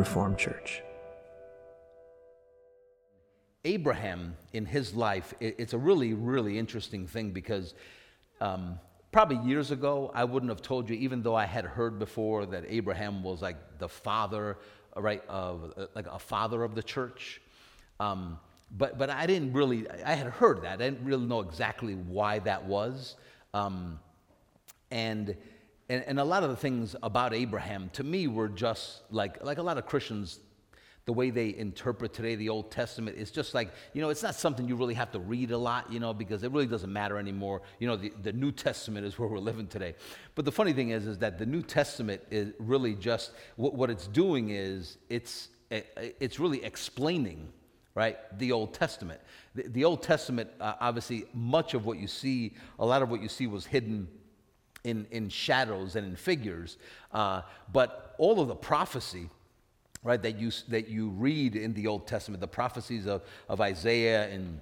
Reformed Church. Abraham in his life, it's a really, really interesting thing because um, probably years ago, I wouldn't have told you, even though I had heard before that Abraham was like the father, right, of like a father of the church. Um, but, but I didn't really, I had heard that. I didn't really know exactly why that was. Um, and, and, and a lot of the things about Abraham to me were just like, like a lot of Christians the way they interpret today the Old Testament is just like, you know, it's not something you really have to read a lot, you know, because it really doesn't matter anymore. You know, the, the New Testament is where we're living today. But the funny thing is, is that the New Testament is really just, what, what it's doing is, it's, it's really explaining right? The Old Testament. The, the Old Testament, uh, obviously, much of what you see, a lot of what you see was hidden in, in shadows and in figures. Uh, but all of the prophecy, right, that you, that you read in the Old Testament, the prophecies of, of Isaiah and,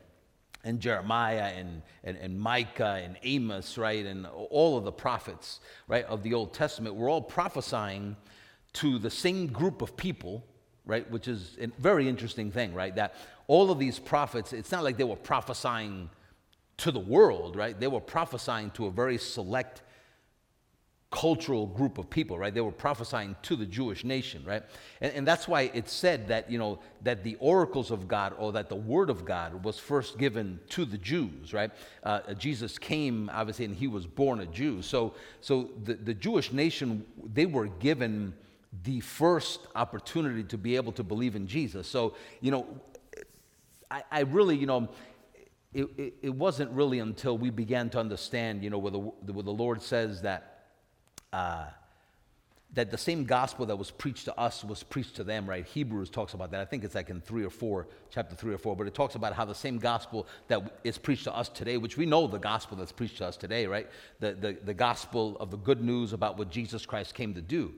and Jeremiah and, and, and Micah and Amos, right, and all of the prophets, right, of the Old Testament, were all prophesying to the same group of people, right, which is a very interesting thing, right, that all of these prophets, it's not like they were prophesying to the world, right, they were prophesying to a very select cultural group of people, right? They were prophesying to the Jewish nation, right? And, and, that's why it's said that, you know, that the oracles of God or that the word of God was first given to the Jews, right? Uh, Jesus came, obviously, and he was born a Jew. So, so the, the Jewish nation, they were given the first opportunity to be able to believe in Jesus. So, you know, I, I really, you know, it, it, it, wasn't really until we began to understand, you know, where the, where the Lord says that uh, that the same gospel that was preached to us was preached to them, right? Hebrews talks about that. I think it's like in three or four, chapter three or four, but it talks about how the same gospel that is preached to us today, which we know the gospel that's preached to us today, right? The, the, the gospel of the good news about what Jesus Christ came to do.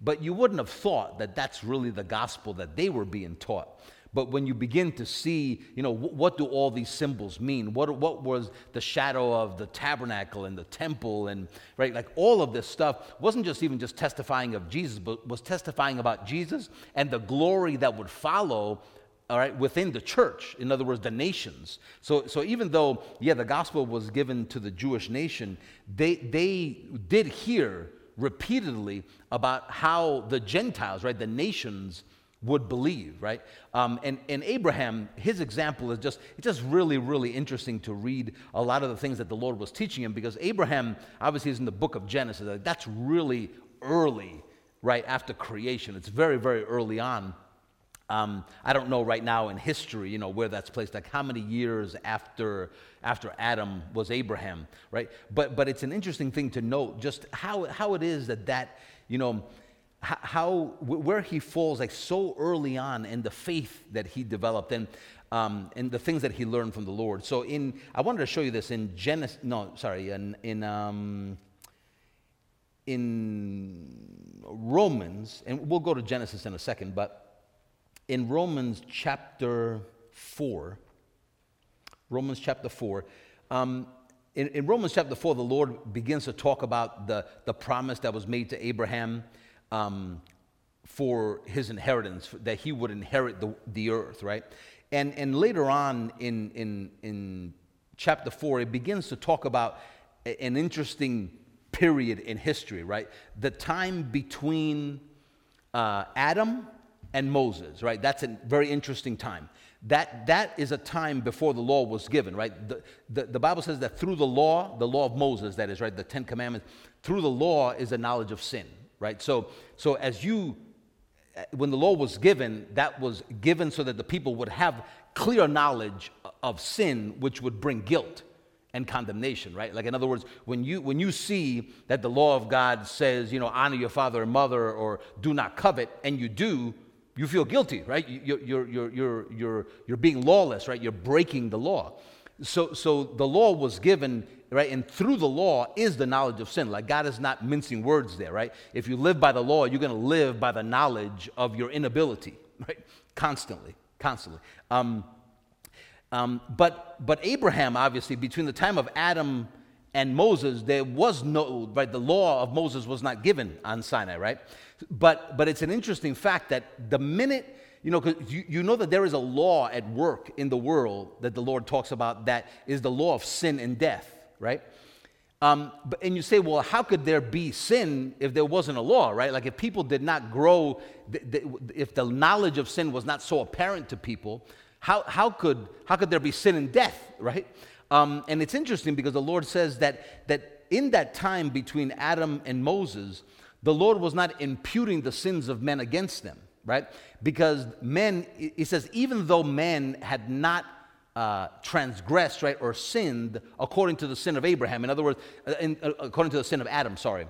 But you wouldn't have thought that that's really the gospel that they were being taught. But when you begin to see, you know, what do all these symbols mean? What, what was the shadow of the tabernacle and the temple and, right, like all of this stuff wasn't just even just testifying of Jesus, but was testifying about Jesus and the glory that would follow all right, within the church, in other words, the nations. So, so even though, yeah, the gospel was given to the Jewish nation, they, they did hear repeatedly about how the Gentiles, right, the nations, would believe, right? Um, and, and Abraham, his example is just, it's just really, really interesting to read a lot of the things that the Lord was teaching him because Abraham obviously is in the book of Genesis. That's really early, right after creation. It's very, very early on. Um, I don't know right now in history, you know, where that's placed, like how many years after, after Adam was Abraham, right? But, but it's an interesting thing to note just how, how it is that that, you know, how where he falls like so early on in the faith that he developed and um, and the things that he learned from the Lord. So in I wanted to show you this in Genesis. No, sorry, in in um, in Romans, and we'll go to Genesis in a second, but in Romans chapter four, Romans chapter four. Um, in, in Romans chapter 4, the Lord begins to talk about the, the promise that was made to Abraham um, for his inheritance, that he would inherit the, the earth, right? And, and later on in, in, in chapter 4, it begins to talk about an interesting period in history, right? The time between uh, Adam and Moses, right? That's a very interesting time. That, that is a time before the law was given, right? The, the, the Bible says that through the law, the law of Moses, that is, right, the Ten Commandments, through the law is a knowledge of sin, right? So, so as you, eh, when the law was given, that was given so that the people would have clear knowledge of sin, which would bring guilt and condemnation, right? Like in other words, when you when you see that the law of God says, you know, honor your father and mother or do not covet, and you do, you feel guilty, right? You're, you're, you're, you're, you're, you're being lawless, right? You're breaking the law. So, so the law was given right? And through the law is the knowledge of sin. Like God is not mincing words there, right? If you live by the law, you're going to live by the knowledge of your inability, right? Constantly, constantly. Um, um, but, but Abraham, obviously, between the time of Adam and Moses, there was no, right, the law of Moses was not given on Sinai, right? But, but it's an interesting fact that the minute, you know, because you, you know that there is a law at work in the world that the Lord talks about that is the law of sin and death, right? Um, but, and you say, well, how could there be sin if there wasn't a law, right? Like if people did not grow, th- th- if the knowledge of sin was not so apparent to people, how, how, could, how could there be sin and death, right? Um, and it's interesting because the Lord says that, that in that time between Adam and Moses, the Lord was not imputing the sins of men against them, right? Because men, he says, even though men had not uh, transgressed, right, or sinned according to the sin of Abraham, in other words, uh, in, uh, according to the sin of Adam, sorry.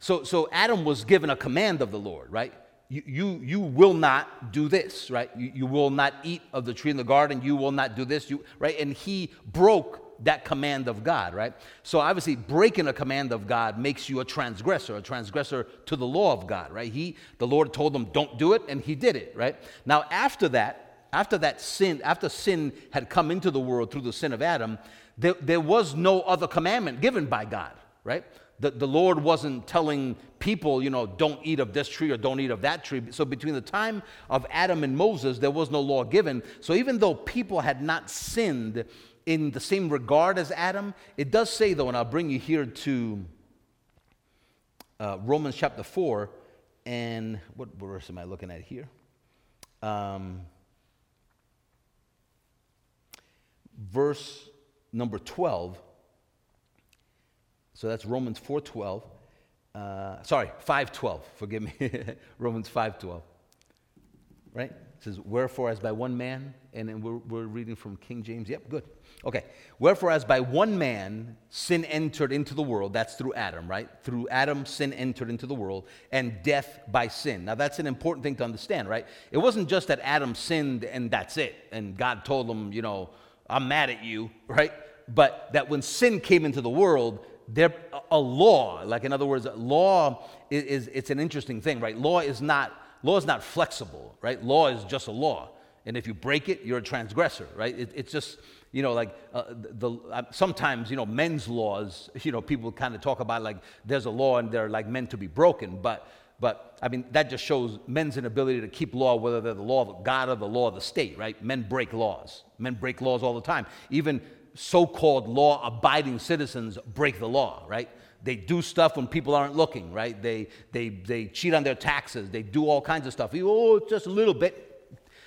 So, so Adam was given a command of the Lord, right? You, you, you will not do this, right? You, you will not eat of the tree in the garden. You will not do this, you, right? And he broke that command of God, right? So obviously, breaking a command of God makes you a transgressor, a transgressor to the law of God, right? He, the Lord told him, don't do it, and he did it, right? Now, after that, after that sin, after sin had come into the world through the sin of Adam, there, there was no other commandment given by God, right? The, the Lord wasn't telling people, you know, don't eat of this tree or don't eat of that tree. So between the time of Adam and Moses, there was no law given. So even though people had not sinned in the same regard as Adam, it does say, though, and I'll bring you here to uh, Romans chapter 4, and what verse am I looking at here? Um, verse number 12 so that's Romans 4.12. Uh, sorry, 5.12. Forgive me. Romans 5.12. Right? It says, Wherefore, as by one man, and we're, we're reading from King James. Yep, good. Okay. Wherefore, as by one man sin entered into the world, that's through Adam, right? Through Adam, sin entered into the world, and death by sin. Now, that's an important thing to understand, right? It wasn't just that Adam sinned and that's it, and God told him, you know, I'm mad at you, right? But that when sin came into the world, there a law like in other words law is, is, it's an interesting thing right law is not law is not flexible right law is just a law and if you break it you're a transgressor right it, it's just you know like uh, the, uh, sometimes you know men's laws you know people kind of talk about like there's a law and they're like meant to be broken but but I mean, that just shows men's inability to keep law, whether they're the law of God or the law of the state, right? Men break laws. Men break laws all the time. Even so called law abiding citizens break the law, right? They do stuff when people aren't looking, right? They, they, they cheat on their taxes. They do all kinds of stuff. Oh, just a little bit.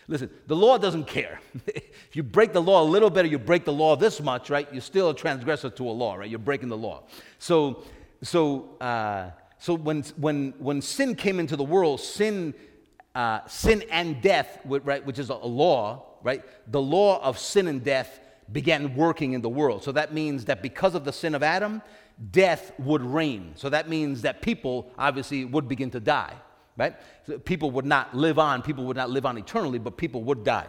Listen, the law doesn't care. if you break the law a little bit or you break the law this much, right, you're still a transgressor to a law, right? You're breaking the law. So, so, uh, so when, when, when sin came into the world, sin, uh, sin and death, right, which is a law, right? The law of sin and death began working in the world. So that means that because of the sin of Adam, death would reign. So that means that people obviously would begin to die, right? So people would not live on, people would not live on eternally, but people would die.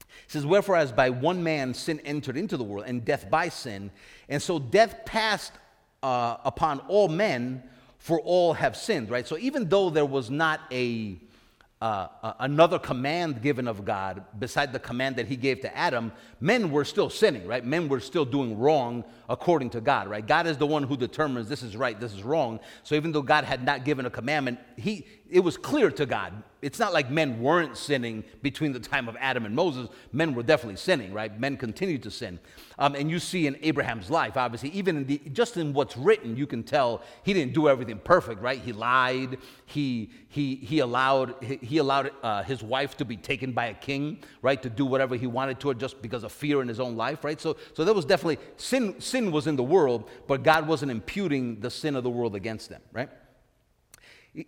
It says, Wherefore, as by one man sin entered into the world, and death by sin, and so death passed uh, upon all men, for all have sinned, right? So even though there was not a uh, another command given of God beside the command that he gave to Adam, men were still sinning, right? Men were still doing wrong according to God, right? God is the one who determines this is right, this is wrong. So even though God had not given a commandment, he, it was clear to God. It's not like men weren't sinning between the time of Adam and Moses. Men were definitely sinning, right? Men continued to sin. Um, and you see in Abraham's life, obviously, even in the, just in what's written, you can tell he didn't do everything perfect, right? He lied. He, he, he allowed, he allowed uh, his wife to be taken by a king, right? To do whatever he wanted to her just because of fear in his own life, right? So, so there was definitely sin, sin was in the world, but God wasn't imputing the sin of the world against them, right?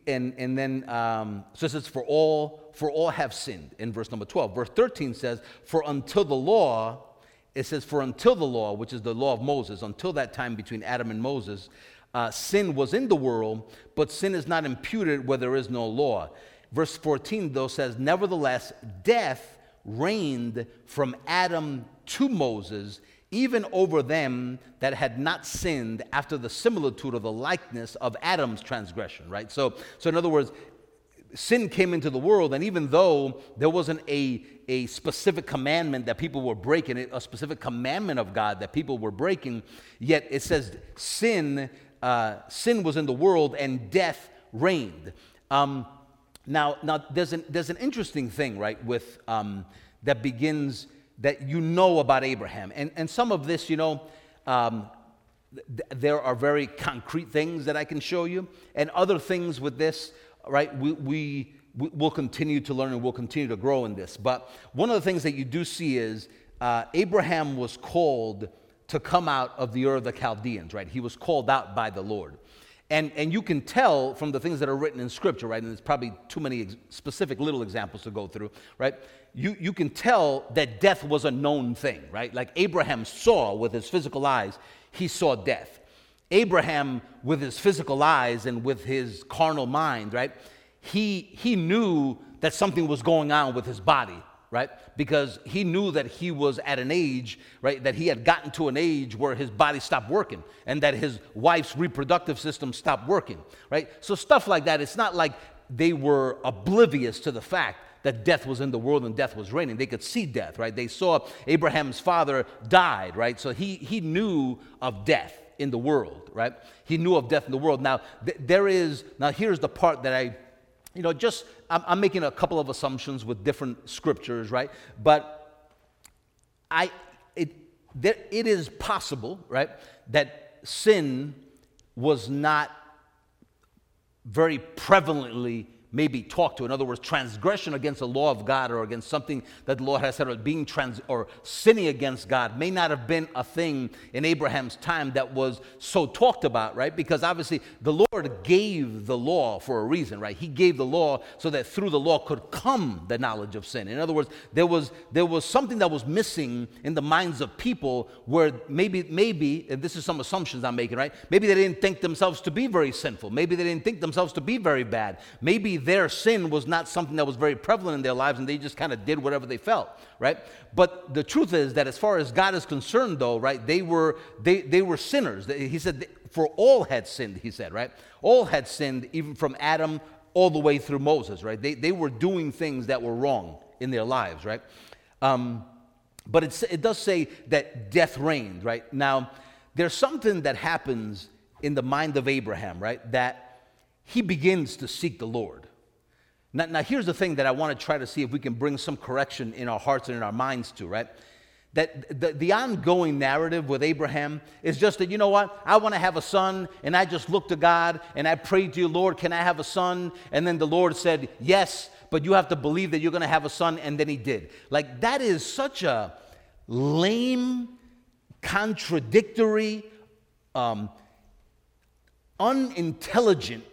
And, and then, um, so it says, for all, for all have sinned in verse number 12. Verse 13 says, for until the law, it says, for until the law, which is the law of Moses, until that time between Adam and Moses, uh, sin was in the world, but sin is not imputed where there is no law. Verse 14, though, says, nevertheless, death reigned from Adam to Moses, even over them that had not sinned after the similitude of the likeness of Adam's transgression, right? So, so in other words, sin came into the world, and even though there wasn't a, a specific commandment that people were breaking, a specific commandment of God that people were breaking, yet it says sin, uh, sin was in the world and death reigned. Um, now, now there's, an, there's an interesting thing, right, with um, that begins that you know about Abraham. And, and some of this, you know, um, th- there are very concrete things that I can show you, and other things with this, right, we, we, we'll continue to learn and we'll continue to grow in this. But one of the things that you do see is uh, Abraham was called to come out of the Ur of the Chaldeans, right? He was called out by the Lord. And, and you can tell from the things that are written in Scripture, right? And there's probably too many ex- specific little examples to go through, right? You, you can tell that death was a known thing, right? Like Abraham saw with his physical eyes, he saw death. Abraham, with his physical eyes and with his carnal mind, right? He, he knew that something was going on with his body right? Because he knew that he was at an age, right, that he had gotten to an age where his body stopped working and that his wife's reproductive system stopped working, right? So stuff like that, it's not like they were oblivious to the fact that death was in the world and death was reigning. They could see death, right? They saw Abraham's father died, right? So he, he knew of death in the world, right? He knew of death in the world. Now, th- there is, now here's the part that I you know, just I'm, I'm making a couple of assumptions with different scriptures, right? But I, it, there, it is possible, right, that sin was not very prevalently maybe talked to. In other words, transgression against the law of God or against something that the Lord has said or being trans or sinning against God may not have been a thing in Abraham's time that was so talked about, right? Because obviously the Lord gave the law for a reason, right? He gave the law so that through the law could come the knowledge of sin. In other words, there was there was something that was missing in the minds of people where maybe maybe and this is some assumptions I'm making, right? Maybe they didn't think themselves to be very sinful. Maybe they didn't think themselves to be very bad. Maybe their sin was not something that was very prevalent in their lives and they just kind of did whatever they felt, right? But the truth is that as far as God is concerned, though, right, they were, they, they were sinners. He said, for all had sinned, he said, right? All had sinned, even from Adam all the way through Moses, right? They, they were doing things that were wrong in their lives, right? Um, but it does say that death reigned, right? Now, there's something that happens in the mind of Abraham, right? That he begins to seek the Lord. Now, now, here's the thing that I want to try to see if we can bring some correction in our hearts and in our minds to, right? That the, the ongoing narrative with Abraham is just that, you know what? I want to have a son, and I just looked to God and I prayed to you, Lord, can I have a son? And then the Lord said, Yes, but you have to believe that you're going to have a son, and then he did. Like, that is such a lame, contradictory, um, unintelligent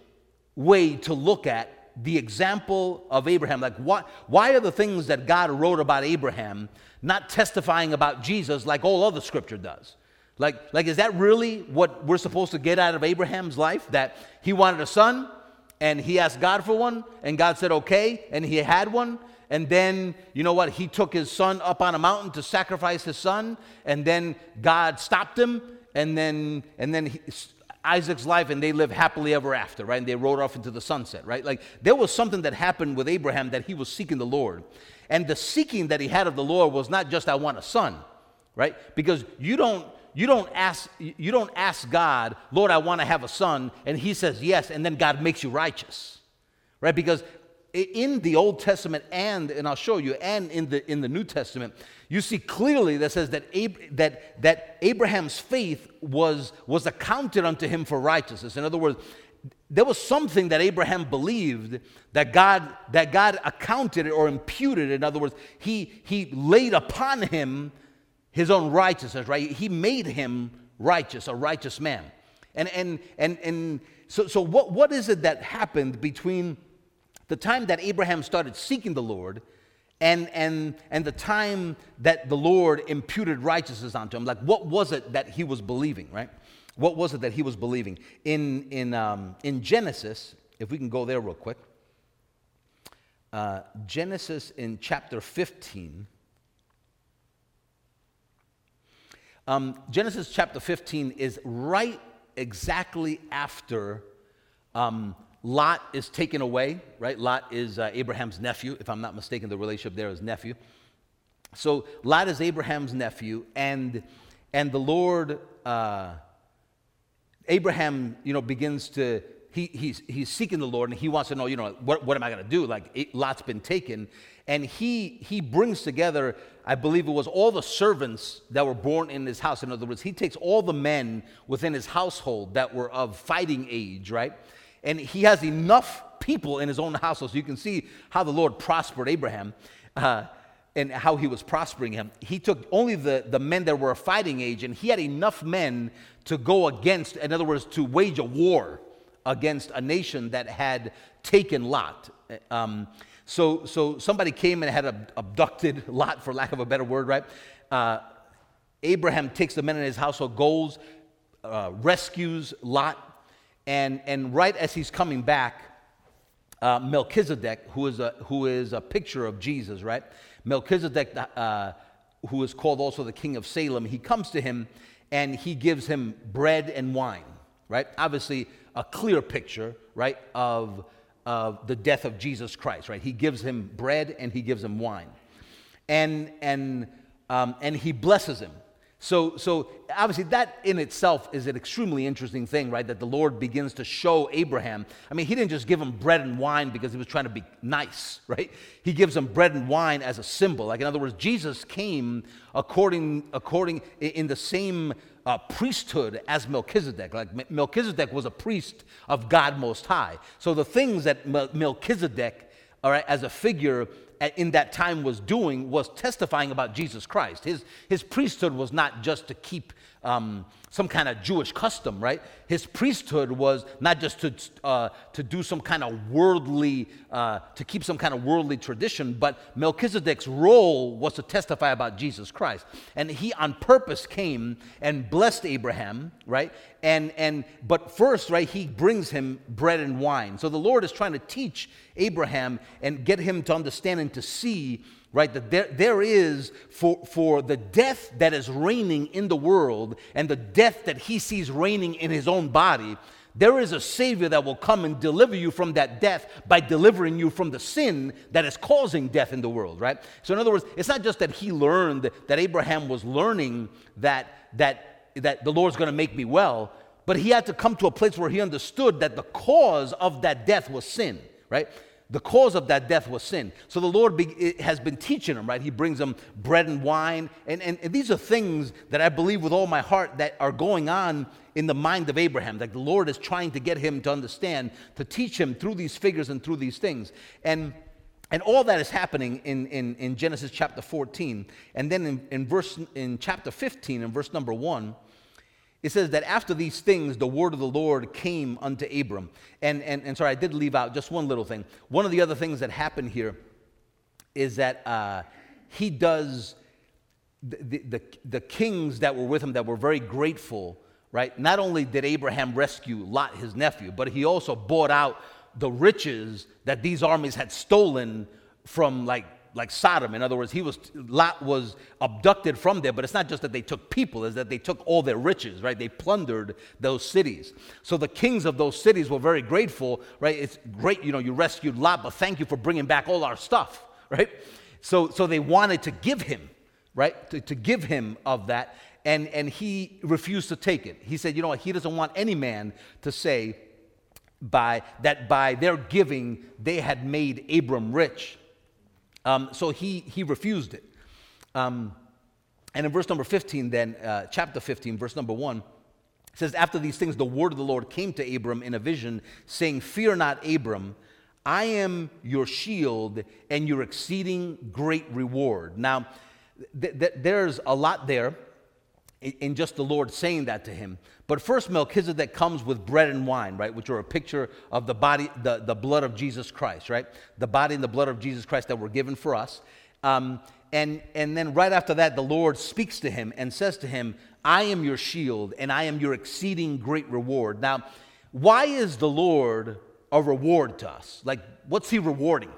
way to look at the example of Abraham. Like, why, why are the things that God wrote about Abraham not testifying about Jesus like all other scripture does? Like, like, is that really what we're supposed to get out of Abraham's life? That he wanted a son and he asked God for one, and God said, okay, and he had one. And then, you know what? He took his son up on a mountain to sacrifice his son, and then God stopped him, and then, and then he, Isaac's life and they live happily ever after, right? And they rode off into the sunset, right? Like there was something that happened with Abraham that he was seeking the Lord. And the seeking that he had of the Lord was not just I want a son, right? Because you don't you don't ask you don't ask God, Lord, I want to have a son, and he says yes, and then God makes you righteous. Right? Because in the Old Testament and and I'll show you and in the in the New Testament, you see clearly that says that, Ab- that, that Abraham's faith was, was accounted unto him for righteousness. In other words, there was something that Abraham believed that God, that God accounted or imputed. In other words, he, he laid upon him his own righteousness, right? He made him righteous, a righteous man. And, and, and, and so, so what, what is it that happened between the time that Abraham started seeking the Lord and, and, and the time that the Lord imputed righteousness onto him. Like, what was it that he was believing, right? What was it that he was believing? In, in, um, in Genesis, if we can go there real quick, uh, Genesis in chapter 15. Um, Genesis chapter 15 is right exactly after um, Lot is taken away, right? Lot is uh, Abraham's nephew, if I'm not mistaken, the relationship there is nephew. So Lot is Abraham's nephew, and, and the Lord, uh, Abraham, you know, begins to, he, he's, he's seeking the Lord, and he wants to know, you know, what, what am I going to do? Like, Lot's been taken. And he, he brings together, I believe it was all the servants that were born in his house. In other words, he takes all the men within his household that were of fighting age, right? And he has enough people in his own household. So you can see how the Lord prospered Abraham. Uh, and how he was prospering him. He took only the, the men that were a fighting age, and he had enough men to go against, in other words, to wage a war against a nation that had taken Lot. Um, so, so somebody came and had abducted Lot, for lack of a better word, right? Uh, Abraham takes the men in his household, goes, uh, rescues Lot, and, and right as he's coming back, uh, Melchizedek, who is, a, who is a picture of Jesus, right? Melchizedek, uh, who is called also the king of Salem, he comes to him and he gives him bread and wine, right? Obviously, a clear picture, right, of, of the death of Jesus Christ, right? He gives him bread and he gives him wine. And, and, um, and he blesses him. So, so obviously, that in itself is an extremely interesting thing, right? That the Lord begins to show Abraham. I mean, he didn't just give him bread and wine because he was trying to be nice, right? He gives him bread and wine as a symbol. Like, in other words, Jesus came according, according in the same uh, priesthood as Melchizedek. Like, Melchizedek was a priest of God Most High. So, the things that Melchizedek, all right, as a figure, in that time was doing was testifying about Jesus Christ. His, his priesthood was not just to keep um, some kind of Jewish custom, right? His priesthood was not just to, uh, to do some kind of worldly, uh, to keep some kind of worldly tradition, but Melchizedek's role was to testify about Jesus Christ. And he on purpose came and blessed Abraham, right? And, and, but first, right, he brings him bread and wine. So the Lord is trying to teach Abraham and get him to understand and to see right? That there, there is for, for the death that is reigning in the world and the death that he sees reigning in his own body, there is a Savior that will come and deliver you from that death by delivering you from the sin that is causing death in the world, right? So, in other words, it's not just that he learned, that Abraham was learning that, that, that the Lord's gonna make me well, but he had to come to a place where he understood that the cause of that death was sin, right? The cause of that death was sin. So the Lord be, has been teaching him, right? He brings them bread and wine. And, and, and, these are things that I believe with all my heart that are going on in the mind of Abraham. That the Lord is trying to get him to understand, to teach him through these figures and through these things. And, and all that is happening in, in, in Genesis chapter 14. And then in, in, verse, in chapter 15, in verse number 1, it says that after these things, the word of the Lord came unto Abram. And, and, and sorry, I did leave out just one little thing. One of the other things that happened here is that uh, he does, the, the, the kings that were with him that were very grateful, right? Not only did Abraham rescue Lot, his nephew, but he also bought out the riches that these armies had stolen from like like Sodom. In other words, he was Lot was abducted from there, but it's not just that they took people, it's that they took all their riches, right? They plundered those cities. So the kings of those cities were very grateful, right? It's great, you know, you rescued Lot, but thank you for bringing back all our stuff, right? So so they wanted to give him, right? To, to give him of that. And, and he refused to take it. He said, you know what? He doesn't want any man to say by, that by their giving they had made Abram rich. Um, so he, he refused it. Um, and in verse number 15, then, uh, chapter 15, verse number 1, it says, After these things, the word of the Lord came to Abram in a vision, saying, Fear not, Abram, I am your shield and your exceeding great reward. Now, th- th- there's a lot there in just the Lord saying that to him. But first, Melchizedek comes with bread and wine, right, which are a picture of the body, the, the blood of Jesus Christ, right? The body and the blood of Jesus Christ that were given for us. Um, and, and then right after that, the Lord speaks to him and says to him, I am your shield and I am your exceeding great reward. Now, why is the Lord a reward to us? Like, what's he rewarding?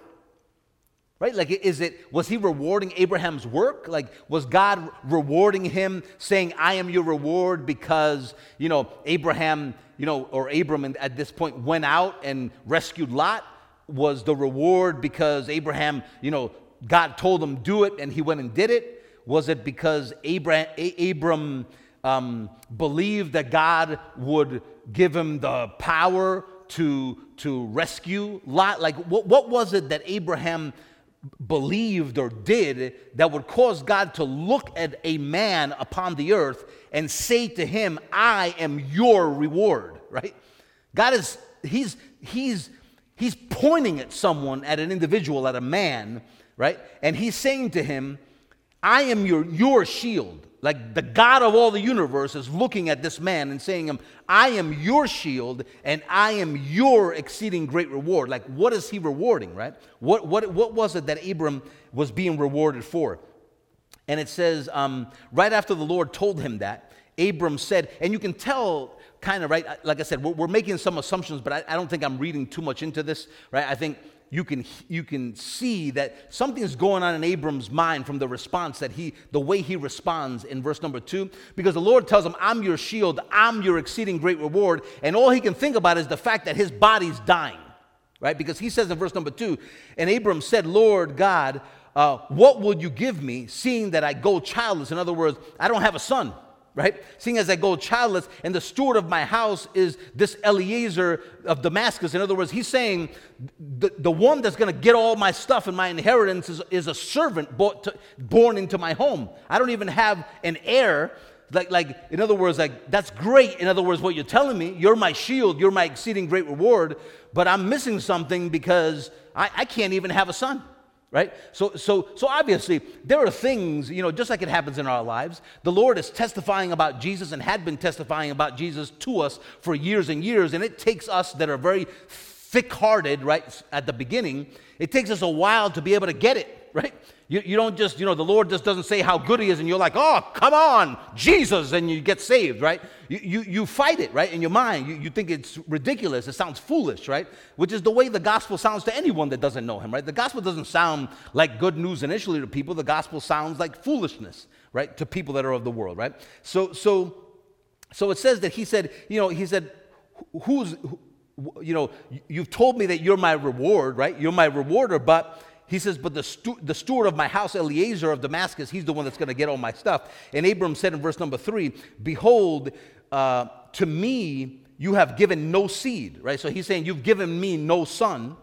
Right? Like, is it, was he rewarding Abraham's work? Like, was God rewarding him, saying, I am your reward because, you know, Abraham, you know, or Abram at this point went out and rescued Lot? Was the reward because Abraham, you know, God told him do it and he went and did it? Was it because Abraham, Abram um, believed that God would give him the power to, to rescue Lot? Like, what, what was it that Abraham believed or did that would cause God to look at a man upon the earth and say to him, I am your reward, right? God is, he's, he's, he's pointing at someone, at an individual, at a man, right? And he's saying to him, I am your, your shield. Like the God of all the universe is looking at this man and saying him, I am your shield and I am your exceeding great reward. Like, what is he rewarding, right? What, what, what was it that Abram was being rewarded for? And it says, um, right after the Lord told him that, Abram said, and you can tell kind of, right, like I said, we're, we're making some assumptions, but I, I don't think I'm reading too much into this, right? I think you can, you can see that something is going on in Abram's mind from the response that he, the way he responds in verse number two, because the Lord tells him, I'm your shield, I'm your exceeding great reward. And all he can think about is the fact that his body's dying, right? Because he says in verse number two, and Abram said, Lord God, uh, what will you give me seeing that I go childless? In other words, I don't have a son right? Seeing as I go childless, and the steward of my house is this Eliezer of Damascus. In other words, he's saying the, the one that's going to get all my stuff and my inheritance is, is a servant to, born into my home. I don't even have an heir. Like, like, in other words, like, that's great. In other words, what you're telling me, you're my shield, you're my exceeding great reward, but I'm missing something because I, I can't even have a son right? So so so obviously there are things you know just like it happens in our lives the lord is testifying about jesus and had been testifying about jesus to us for years and years and it takes us that are very thick-hearted right at the beginning it takes us a while to be able to get it right you, you don't just, you know, the Lord just doesn't say how good He is, and you're like, oh, come on, Jesus, and you get saved, right? You, you, you fight it, right, in your mind. You, you think it's ridiculous. It sounds foolish, right? Which is the way the gospel sounds to anyone that doesn't know Him, right? The gospel doesn't sound like good news initially to people. The gospel sounds like foolishness, right, to people that are of the world, right? So, so, so it says that He said, you know, He said, who's, you know, you've told me that you're my reward, right? You're my rewarder, but he says, But the, stu- the steward of my house, Eliezer of Damascus, he's the one that's going to get all my stuff. And Abram said in verse number three, Behold, uh, to me you have given no seed, right? So he's saying, You've given me no son,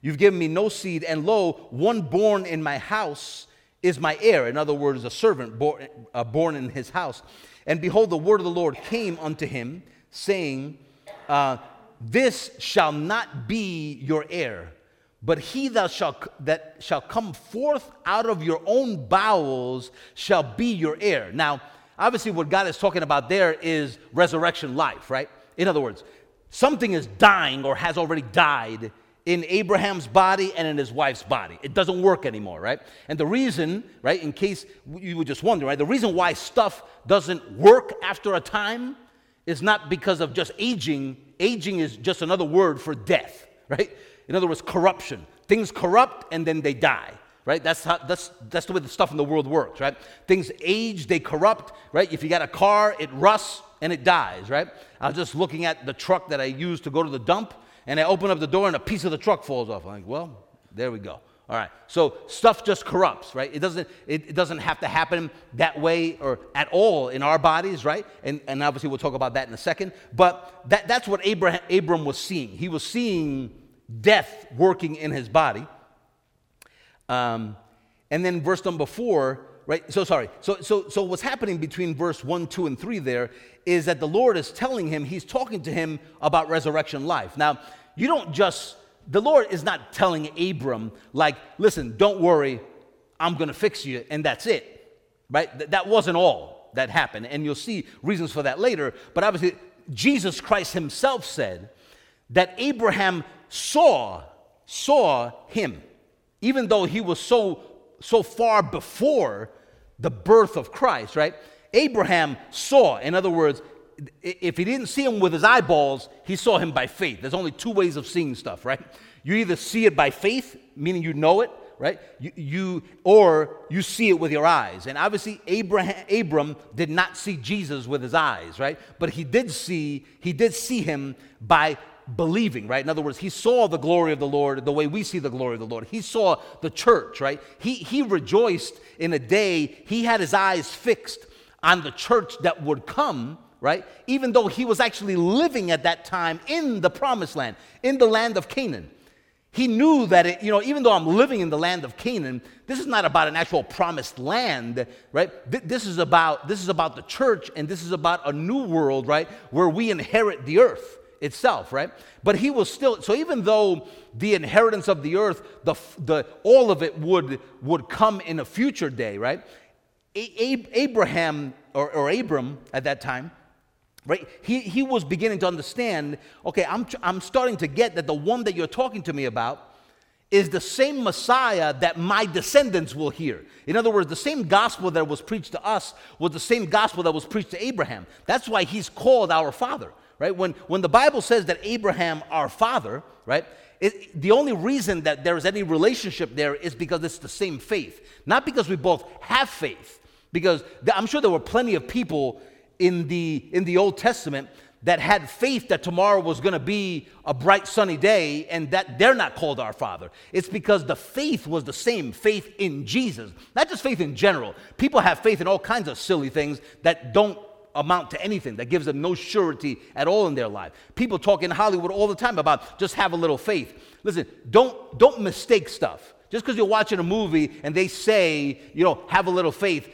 you've given me no seed, and lo, one born in my house is my heir. In other words, a servant born, uh, born in his house. And behold, the word of the Lord came unto him, saying, uh, This shall not be your heir but he that shall, that shall come forth out of your own bowels shall be your heir. Now, obviously, what God is talking about there is resurrection life, right? In other words, something is dying or has already died in Abraham's body and in his wife's body. It doesn't work anymore, right? And the reason, right, in case you would just wonder, right, the reason why stuff doesn't work after a time is not because of just aging. Aging is just another word for death, right? In other words, corruption. Things corrupt and then they die, right? That's, how, that's, that's the way the stuff in the world works, right? Things age, they corrupt, right? If you got a car, it rusts and it dies, right? I was just looking at the truck that I used to go to the dump, and I open up the door and a piece of the truck falls off. I'm like, well, there we go. All right. So stuff just corrupts, right? It doesn't, it, it, doesn't have to happen that way or at all in our bodies, right? And, and obviously we'll talk about that in a second. But that, that's what Abraham, Abram was seeing. He was seeing death working in his body. Um, and then verse number four, right? So sorry. So, so, so what's happening between verse one, two, and three there is that the Lord is telling him, he's talking to him about resurrection life. Now, you don't just, the Lord is not telling Abram, like, listen, don't worry, I'm going to fix you, and that's it, right? Th- that wasn't all that happened. And you'll see reasons for that later. But obviously, Jesus Christ himself said that Abraham saw saw him even though he was so so far before the birth of Christ, right? Abraham saw. In other words, if he didn't see him with his eyeballs, he saw him by faith. There's only two ways of seeing stuff, right? You either see it by faith, meaning you know it, right? You, you, or you see it with your eyes. And obviously, Abraham, Abram did not see Jesus with his eyes, right? But he did see, he did see him by believing, right? In other words, he saw the glory of the Lord the way we see the glory of the Lord. He saw the church, right? He, he rejoiced in a day, he had his eyes fixed on the church that would come, right? Even though he was actually living at that time in the promised land, in the land of Canaan. He knew that, it, you know, even though I'm living in the land of Canaan, this is not about an actual promised land, right? This is about, this is about the church and this is about a new world, right? Where we inherit the earth itself, right? But he was still, so even though the inheritance of the earth, the, the, all of it would, would come in a future day, right? Abraham, or, or Abram at that time, right he, he was beginning to understand okay I'm, I'm starting to get that the one that you're talking to me about is the same messiah that my descendants will hear in other words the same gospel that was preached to us was the same gospel that was preached to abraham that's why he's called our father right? When, when the bible says that abraham our father right it, the only reason that there is any relationship there is because it's the same faith. Not because we both have faith because I'm sure there were plenty of people in the, in the Old Testament that had faith that tomorrow was going to be a bright sunny day and that they're not called our father. It's because the faith was the same faith in jesus. Not just faith in general. People have faith in all kinds of silly things that don't amount to anything that gives them no surety at all in their life. People talk in hollywood all the time about just have a little faith. Listen don't don't mistake stuff. Just because you're watching a movie and they say you know have a little faith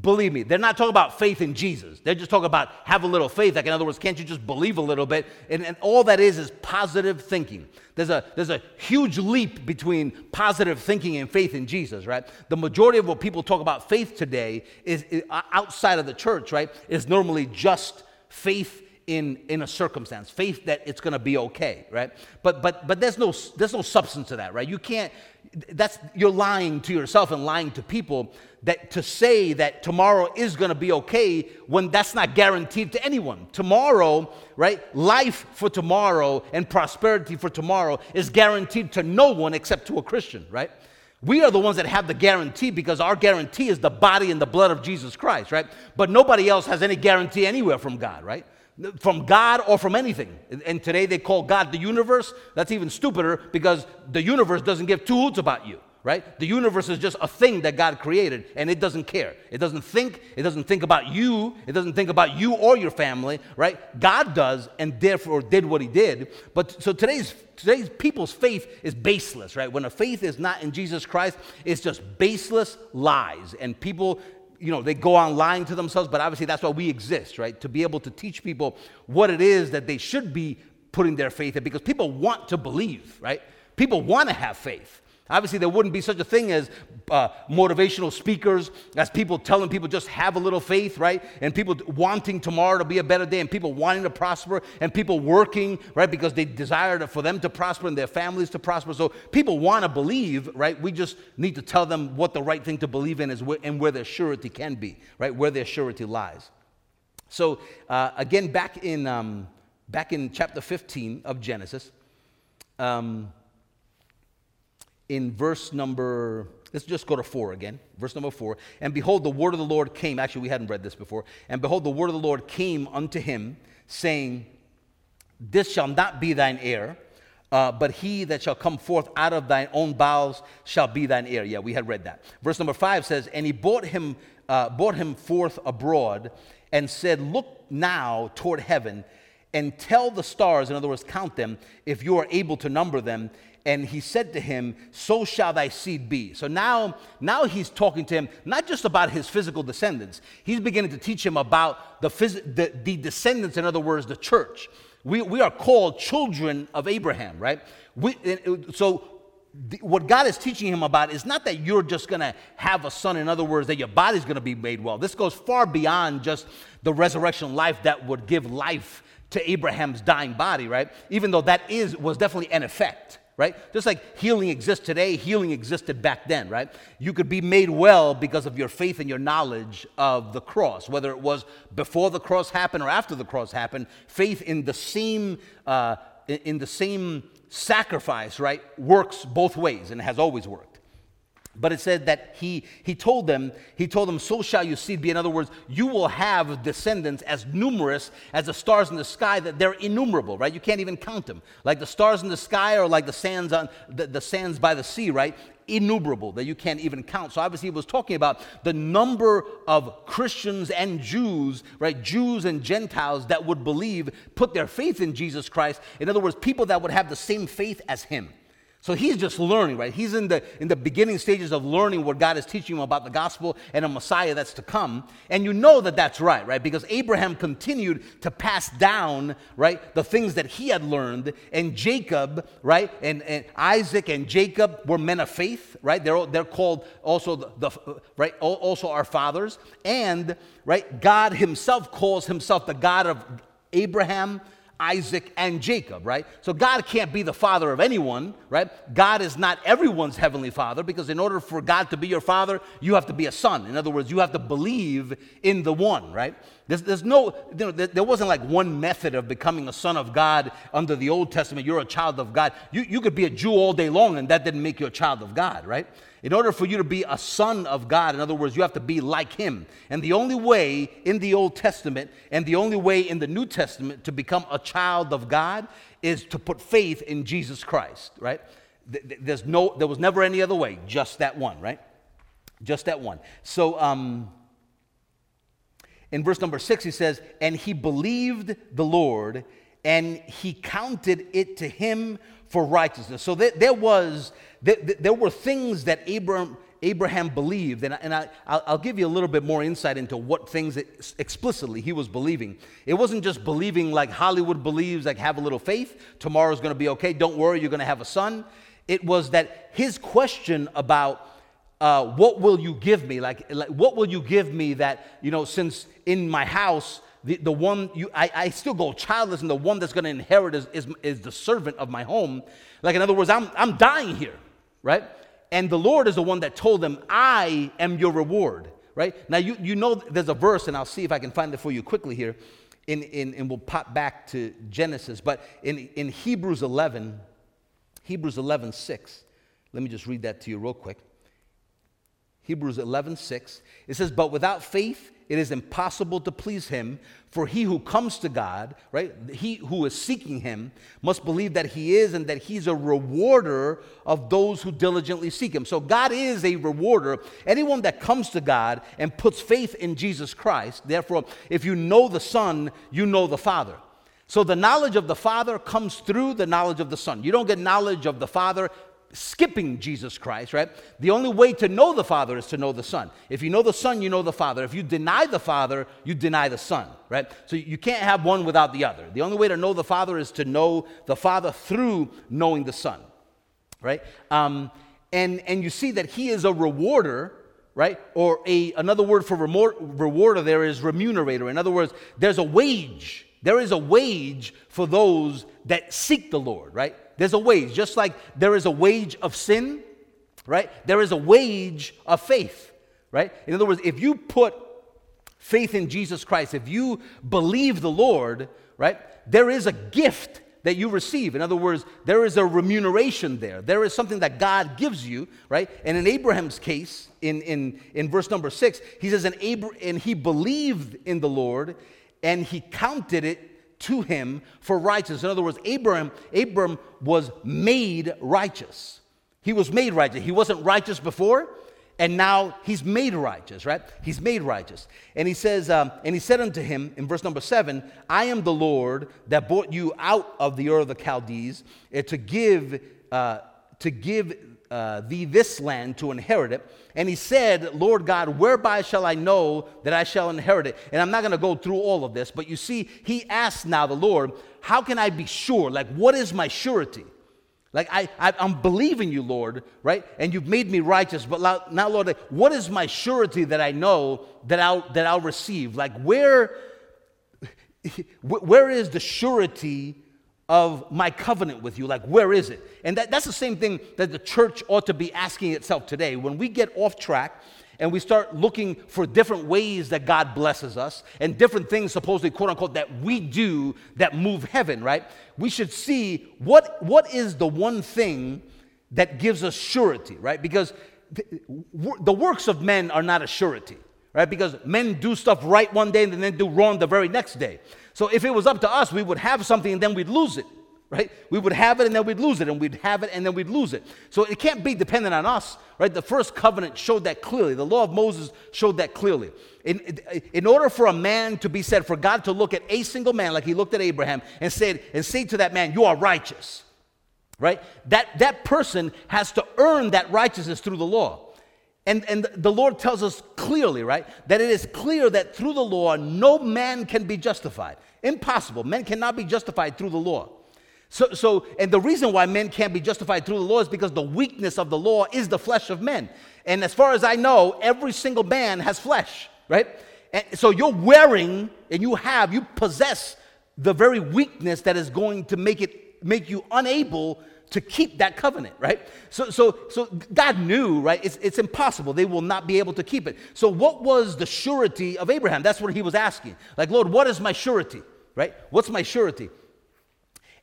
believe me, they're not talking about faith in Jesus. They're just talking about have a little faith. Like, in other words, can't you just believe a little bit? And, and all that is is positive thinking. There's a, there's a huge leap between positive thinking and faith in Jesus, right? The majority of what people talk about faith today is, is uh, outside of the church, right? Is normally just faith in, in a circumstance, faith that it's going to be okay, right? But but but there's no there's no substance to that, right? You can't. That's you're lying to yourself and lying to people that to say that tomorrow is going to be okay when that's not guaranteed to anyone. Tomorrow, right? Life for tomorrow and prosperity for tomorrow is guaranteed to no one except to a Christian, right? We are the ones that have the guarantee because our guarantee is the body and the blood of Jesus Christ, right? But nobody else has any guarantee anywhere from God, right? From God or from anything. And today they call God the universe. That's even stupider because the universe doesn't give two hoots about you right? The universe is just a thing that God created and it doesn't care. It doesn't think, it doesn't think about you, it doesn't think about you or your family, right? God does and therefore did what he did. But so today's today's people's faith is baseless, right? When a faith is not in Jesus Christ, it's just baseless lies and people you know, they go on lying to themselves, but obviously that's why we exist, right? To be able to teach people what it is that they should be putting their faith in because people want to believe, right? People want to have faith. Obviously, there wouldn't be such a thing as uh, motivational speakers, as people telling people just have a little faith, right? And people wanting tomorrow to be a better day, and people wanting to prosper, and people working, right? Because they desire to, for them to prosper and their families to prosper. So people want to believe, right? We just need to tell them what the right thing to believe in is and where their surety can be, right? Where their surety lies. So uh, again, back in um, back in chapter 15 of Genesis. Um, in verse number, let's just go to four again. Verse number four. And behold, the word of the Lord came. Actually, we hadn't read this before. And behold, the word of the Lord came unto him, saying, This shall not be thine heir. Uh, but he that shall come forth out of thine own bowels shall be thine heir. Yeah, we had read that. Verse number five says, And he brought him, uh, brought him forth abroad and said, Look now toward heaven and tell the stars, in other words, count them, if you are able to number them and he said to him, So shall thy seed be. So now, now he's talking to him not just about his physical descendants, he's beginning to teach him about the, phys- the, the descendants, in other words, the church. We, we are called children of Abraham, right? We, so what God is teaching him about is not that you're just going to have a son, in other words, that your body's going to be made well. This goes far beyond just the resurrection life that would give life to Abraham's dying body, right? Even though that is was definitely an effect right? Just like healing exists today, healing existed back then, right? You could be made well because of your faith and your knowledge of the cross, whether it was before the cross happened or after the cross happened. Faith in the same uh, in the same sacrifice, right, works both ways and has always worked. But it said that he, he told them, he told them, so shall your seed be. In other words, you will have descendants as numerous as the stars in the sky, that they're innumerable, right? You can't even count them. Like the stars in the sky or like the sands on the, the sands by the sea, right? Innumerable that you can't even count. So obviously he was talking about the number of Christians and Jews, right? Jews and Gentiles that would believe, put their faith in Jesus Christ. In other words, people that would have the same faith as him. So he's just learning, right? He's in the, in the beginning stages of learning what God is teaching him about the gospel and a Messiah that's to come. And you know that that's right, right? Because Abraham continued to pass down, right, the things that he had learned. And Jacob, right, and, and Isaac and Jacob were men of faith, right? They're, they're called also the, the right, also our fathers. And, right, God himself calls himself the God of Abraham, Isaac, and Jacob, right? So God can't be the father of anyone, right? God is not everyone's heavenly father because in order for God to be your father, you have to be a son. In other words, you have to believe in the one, right? There's, there's no, there, there wasn't like one method of becoming a son of God under the Old Testament. You're a child of God. You, you could be a Jew all day long and that didn't make you a child of God, right? In order for you to be a son of God, in other words, you have to be like him. And the only way in the Old Testament and the only way in the New Testament to become a child of God is to put faith in Jesus Christ, right? There's no, there was never any other way, just that one, right? Just that one. So, um, in verse number six, he says, And he believed the Lord, and he counted it to him for righteousness. So there, there was there, there were things that Abraham, Abraham believed, and, and I, will give you a little bit more insight into what things explicitly he was believing. It wasn't just believing like Hollywood believes, like have a little faith, tomorrow's gonna be okay, don't worry, you're gonna have a son. It was that his question about uh, what will you give me? Like, like, what will you give me that, you know, since in my house, the, the one you, I, I still go childless, and the one that's going to inherit is, is, is the servant of my home. Like, in other words, I'm, I'm dying here right? And the Lord is the one that told them, I am your reward, right? Now, you, you know there's a verse, and I'll see if I can find it for you quickly here, in, in, and we'll pop back to Genesis. But in, in Hebrews 11, Hebrews 11, 6, let me just read that to you real quick. Hebrews 11, 6, it says, But without faith, it is impossible to please him. For he who comes to God, right, he who is seeking him, must believe that he is and that he's a rewarder of those who diligently seek him. So God is a rewarder. Anyone that comes to God and puts faith in Jesus Christ, therefore, if you know the Son, you know the Father. So the knowledge of the Father comes through the knowledge of the Son. You don't get knowledge of the Father skipping Jesus Christ, right? The only way to know the Father is to know the Son. If you know the Son, you know the Father. If you deny the Father, you deny the Son, right? So you can't have one without the other. The only way to know the Father is to know the Father through knowing the Son, right? Um, and, and you see that He is a rewarder right? Or a, another word for rewarder there is remunerator. In other words, there's a wage. There is a wage for those that seek the Lord, right? There's a wage, just like there is a wage of sin, right? There is a wage of faith, right? In other words, if you put faith in Jesus Christ, if you believe the Lord, right, there is a gift that you receive. In other words, there is a remuneration there. There is something that God gives you, right? And in Abraham's case, in, in, in verse number six, he says, and, Abra- and he believed in the Lord and he counted it to him for righteousness. In other words, Abraham, Abram was made righteous. He was made righteous. He wasn't righteous before, and now he's made righteous, right? He's made righteous. And he says, um, and he said unto him in verse number seven, I am the Lord that brought you out of the Ur of the Chaldees uh, to give, uh, to give uh, thee this land to inherit it. And he said, Lord God, whereby shall I know that I shall inherit it? And I'm not going to go through all of this, but you see, he asked now the Lord, How can I be sure? Like, what is my surety? Like, I, I, am believing you, Lord, right? And you've made me righteous, but now, Lord, what is my surety that I know that I'll, that I'll receive? Like, where, where is the surety of my covenant with you. Like, where is it? And that, that's the same thing that the church ought to be asking itself today. When we get off track and we start looking for different ways that God blesses us and different things, supposedly, quote unquote, that we do that move heaven, right? We should see what, what is the one thing that gives us surety, right? Because the, the works of men are not a surety, right? Because men do stuff right one day and then do wrong the very next day. So if it was up to us, we would have something and then we'd lose it, right? We would have it and then we'd lose it, and we'd have it and then we'd lose it. So it can't be dependent on us, right? The first covenant showed that clearly. The law of Moses showed that clearly. In, in order for a man to be said, for God to look at a single man like he looked at Abraham and said, and say to that man, You are righteous right? That, that person has to earn that righteousness through the law. And, and the Lord tells us clearly, right, that it is clear that through the law, no man can be justified. Impossible. Men cannot be justified through the law. So, so, and the reason why men can't be justified through the law is because the weakness of the law is the flesh of men. And as far as I know, every single man has flesh, right? And so you're wearing and you have, you possess the very weakness that is going to make it make you unable to keep that covenant, right? So, so, so God knew, right? It's, it's impossible. They will not be able to keep it. So, what was the surety of Abraham? That's what he was asking. Like, Lord, what is my surety, right? What's my surety?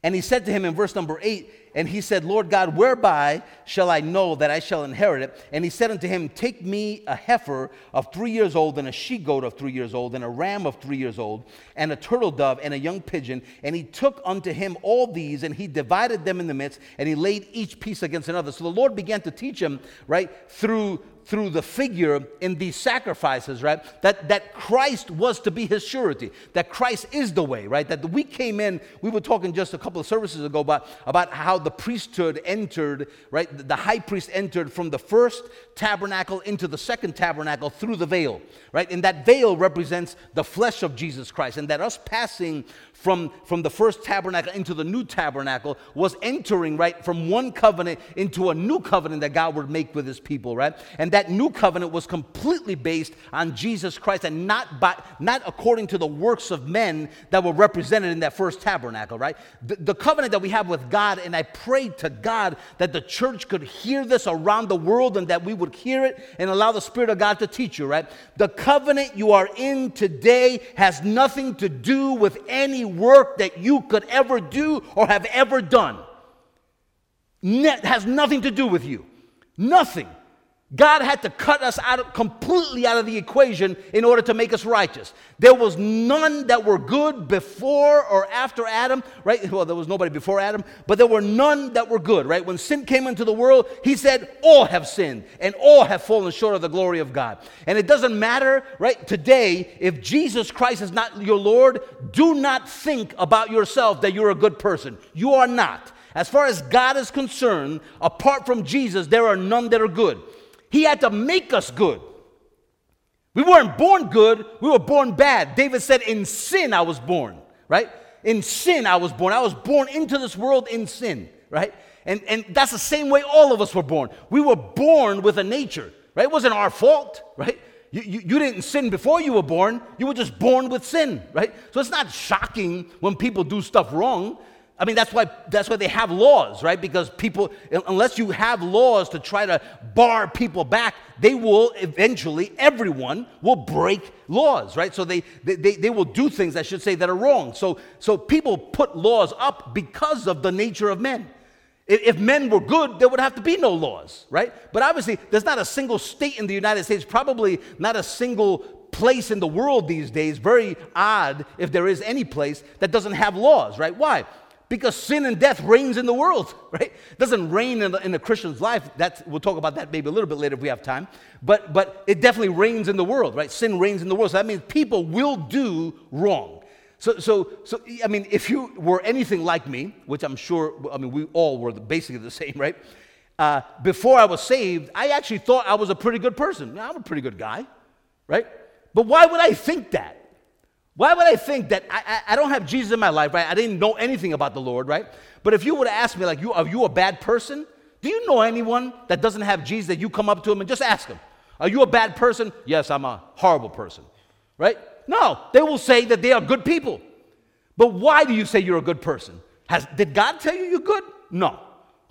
And he said to him in verse number eight, and he said, Lord God, whereby shall I know that I shall inherit it? And he said unto him, Take me a heifer of three years old, and a she goat of three years old, and a ram of three years old, and a turtle dove, and a young pigeon. And he took unto him all these, and he divided them in the midst, and he laid each piece against another. So the Lord began to teach him, right, through through the figure in these sacrifices, right? That, that Christ was to be his surety, that Christ is the way, right? That we came in, we were talking just a couple of services ago about, about how the priesthood entered, right? The high priest entered from the first tabernacle into the second tabernacle through the veil, right? And that veil represents the flesh of Jesus Christ, and that us passing from, from the first tabernacle into the new tabernacle was entering, right, from one covenant into a new covenant that God would make with his people, right? And that new covenant was completely based on Jesus Christ and not, by, not according to the works of men that were represented in that first tabernacle, right? The, the covenant that we have with God, and I prayed to God that the church could hear this around the world and that we would hear it and allow the Spirit of God to teach you, right? The covenant you are in today has nothing to do with any work that you could ever do or have ever done. Ne- has nothing to do with you. Nothing. God had to cut us out of, completely out of the equation in order to make us righteous. There was none that were good before or after Adam, right? Well, there was nobody before Adam, but there were none that were good, right? When sin came into the world, he said, All have sinned and all have fallen short of the glory of God. And it doesn't matter, right? Today, if Jesus Christ is not your Lord, do not think about yourself that you're a good person. You are not. As far as God is concerned, apart from Jesus, there are none that are good. He had to make us good. We weren't born good, we were born bad. David said, In sin I was born, right? In sin I was born. I was born into this world in sin, right? And, and that's the same way all of us were born. We were born with a nature, right? It wasn't our fault, right? You, you, you, didn't sin before you were born. You were just born with sin, right? So it's not shocking when people do stuff wrong. I mean, that's why, that's why they have laws, right? Because people, unless you have laws to try to bar people back, they will eventually, everyone will break laws, right? So they, they, they will do things, I should say, that are wrong. So, so people put laws up because of the nature of men. If men were good, there would have to be no laws, right? But obviously, there's not a single state in the United States, probably not a single place in the world these days, very odd if there is any place that doesn't have laws, right? Why? Because sin and death reigns in the world, right? It doesn't reign in, the, in a Christian's life. That's, we'll talk about that maybe a little bit later if we have time. But, but it definitely reigns in the world, right? Sin reigns in the world. So that means people will do wrong. So, so, so I mean, if you were anything like me, which I'm sure, I mean, we all were basically the same, right? Uh, before I was saved, I actually thought I was a pretty good person. I'm a pretty good guy, right? But why would I think that? Why would I think that I, I, I, don't have Jesus in my life, right? I didn't know anything about the Lord, right? But if you would ask me, like, you, are you a bad person? Do you know anyone that doesn't have Jesus that you come up to him and just ask him, Are you a bad person? Yes, I'm a horrible person, right? No, they will say that they are good people. But why do you say you're a good person? Has, did God tell you you're good? No.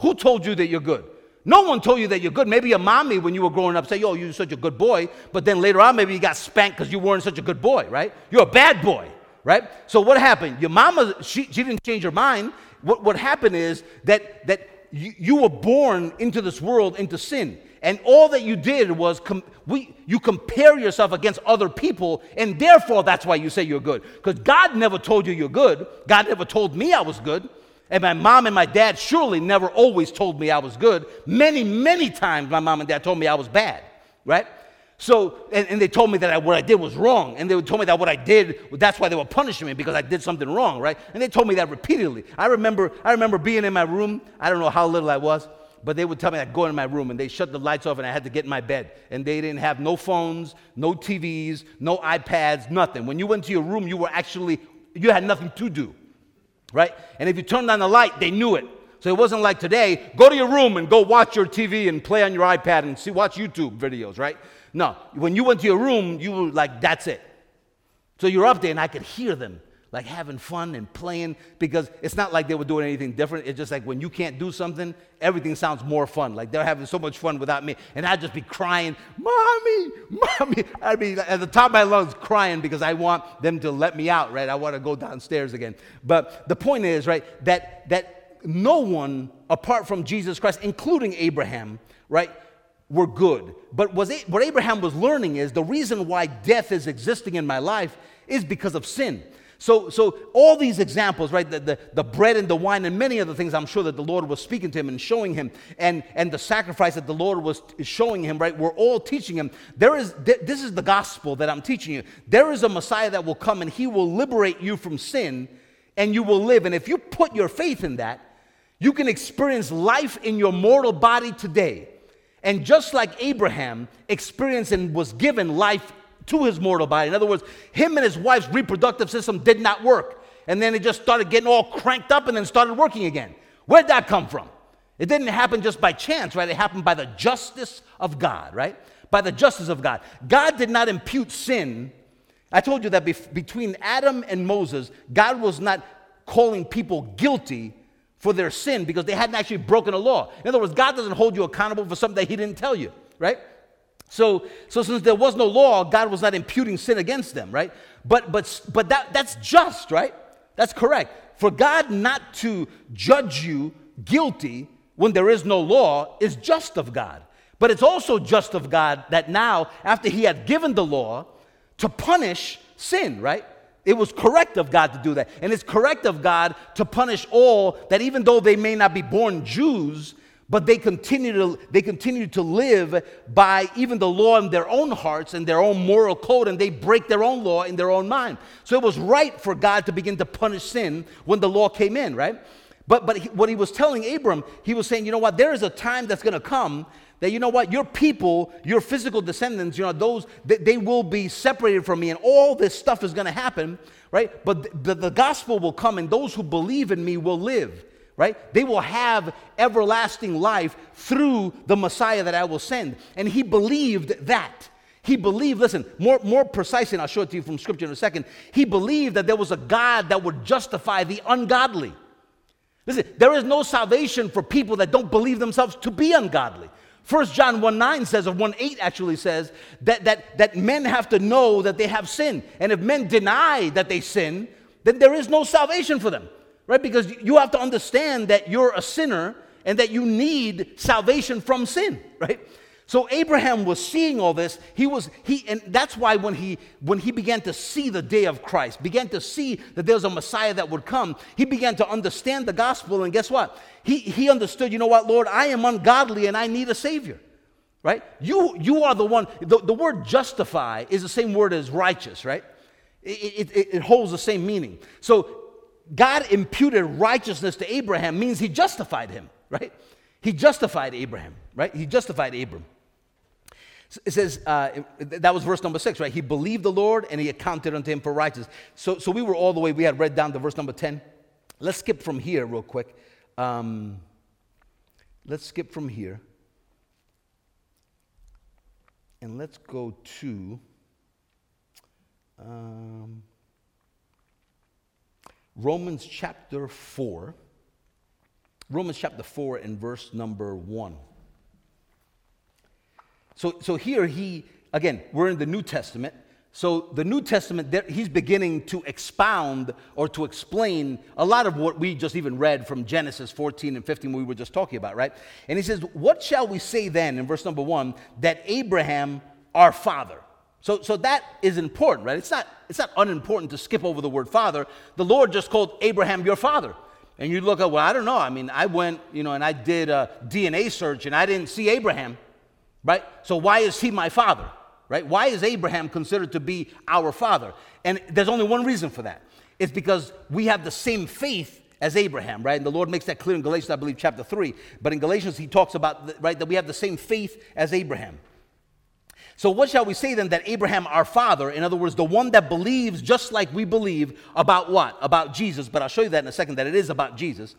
Who told you that you're good? No one told you that you're good. Maybe your mommy, when you were growing up, said, Yo, you're such a good boy. But then later on, maybe you got spanked because you weren't such a good boy, right? You're a bad boy, right? So what happened? Your mama, she, she didn't change her mind. What, what happened is that, that you, you were born into this world, into sin. And all that you did was com- we, you compare yourself against other people, and therefore that's why you say you're good. Because God never told you you're good. God never told me I was good. And my mom and my dad surely never always told me I was good. Many, many times my mom and dad told me I was bad, right? So, and, and they told me that I, what I did was wrong. And they told me that what I did, that's why they were punishing me because I did something wrong, right? And they told me that repeatedly. I remember, I remember being in my room. I don't know how little I was but they would tell me I'd go in my room and they shut the lights off and I had to get in my bed. And they didn't have no phones, no TVs, no iPads, nothing. When you went to your room, you were actually, you had nothing to do, right? And if you turned on the light, they knew it. So it wasn't like today, go to your room and go watch your TV and play on your iPad and see, watch YouTube videos, right? No, when you went to your room, you were like, that's it. So you're up there and I could hear them like having fun and playing because it's not like they were doing anything different. It's just like when you can't do something, everything sounds more fun. Like they're having so much fun without me. And I'd just be crying, Mommy, Mommy. I'd be at the top of my lungs crying because I want them to let me out, right? I want to go downstairs again. But the point is, right, that, that no one apart from Jesus Christ, including Abraham, right, were good. But was what Abraham was learning is the reason why death is existing in my life is because of sin. So, so all these examples, right, the, the, the, bread and the wine and many other things, I'm sure that the Lord was speaking to him and showing him, and, and the sacrifice that the Lord was showing him, right, we're all teaching him. There is, this is the gospel that I'm teaching you. There is a Messiah that will come and he will liberate you from sin and you will live. And if you put your faith in that, you can experience life in your mortal body today. And just like Abraham experienced and was given life to his mortal body. In other words, him and his wife's reproductive system did not work. And then it just started getting all cranked up and then started working again. Where'd that come from? It didn't happen just by chance, right? It happened by the justice of God, right? By the justice of God. God did not impute sin. I told you that bef- between Adam and Moses, God was not calling people guilty for their sin because they hadn't actually broken a law. In other words, God doesn't hold you accountable for something that He didn't tell you, right? So, so since there was no law, God was not imputing sin against them, right? But, but, but that, that's just, right? That's correct. For God not to judge you guilty when there is no law is just of God. But it's also just of God that now, after He had given the law, to punish sin, right? It was correct of God to do that. And it's correct of God to punish all that, even though they may not be born Jews, but they continue to they continue to live by even the law in their own hearts and their own moral code and they break their own law in their own mind. So it was right for god to begin to punish sin when the law came in right? But but he, what he was telling abram he was saying you know what? There is a time that's going to come that you know what? Your people your physical descendants you know those they, they will be separated from me and all this stuff is going to happen right? But the, the gospel will come and those who believe in me will live right? They will have everlasting life through the Messiah that I will send. And he believed that. He believed, listen, more, more precisely, and I'll show it to you from scripture in a second. He believed that there was a God that would justify the ungodly. Listen, there is no salvation for people that don't believe themselves to be ungodly. 1 John 1 9 says, or 1 8 actually says, that, that, that men have to know that they have sin. And if men deny that they sin, then there is no salvation for them right? Because you have to understand that you're a sinner and that you need salvation from sin, right? So Abraham was seeing all this. He was he and that's why when he when he began to see the day of Christ, began to see that there's a Messiah that would come, he began to understand the gospel and guess what? He he understood, you know what, Lord, I am ungodly and I need a savior. Right? You you are the one the, the word justify is the same word as righteous, right? It, it, it holds the same meaning. So God imputed righteousness to Abraham means he justified him, right? He justified Abraham, right? He justified Abram. It says, uh, that was verse number six, right? He believed the Lord and he accounted unto him for righteousness. So, so we were all the way, we had read down to verse number 10. Let's skip from here real quick. Um, let's skip from here. And let's go to. Um, Romans chapter 4. Romans chapter 4 and verse number 1. So, so here he, again, we're in the New Testament. So the New Testament, he's beginning to expound or to explain a lot of what we just even read from Genesis 14 and 15, we were just talking about, right? And he says, What shall we say then, in verse number one, that Abraham, our father? So, so that is important, right? It's not, it's not unimportant to skip over the word father. The Lord just called Abraham your father. And you look at, well, I don't know. I mean, I went, you know, and I did a DNA search and I didn't see Abraham, right? So why is he my father? right? Why is Abraham considered to be our father? And there's only one reason for that. It's because we have the same faith as Abraham, right? And the Lord makes that clear in Galatians, I believe, chapter 3. But in Galatians, he talks about, right, that we have the same faith as Abraham. So, what shall we say then that Abraham, our father, in other words, the one that believes just like we believe about what? About Jesus. But I'll show you that in a second, that it is about Jesus,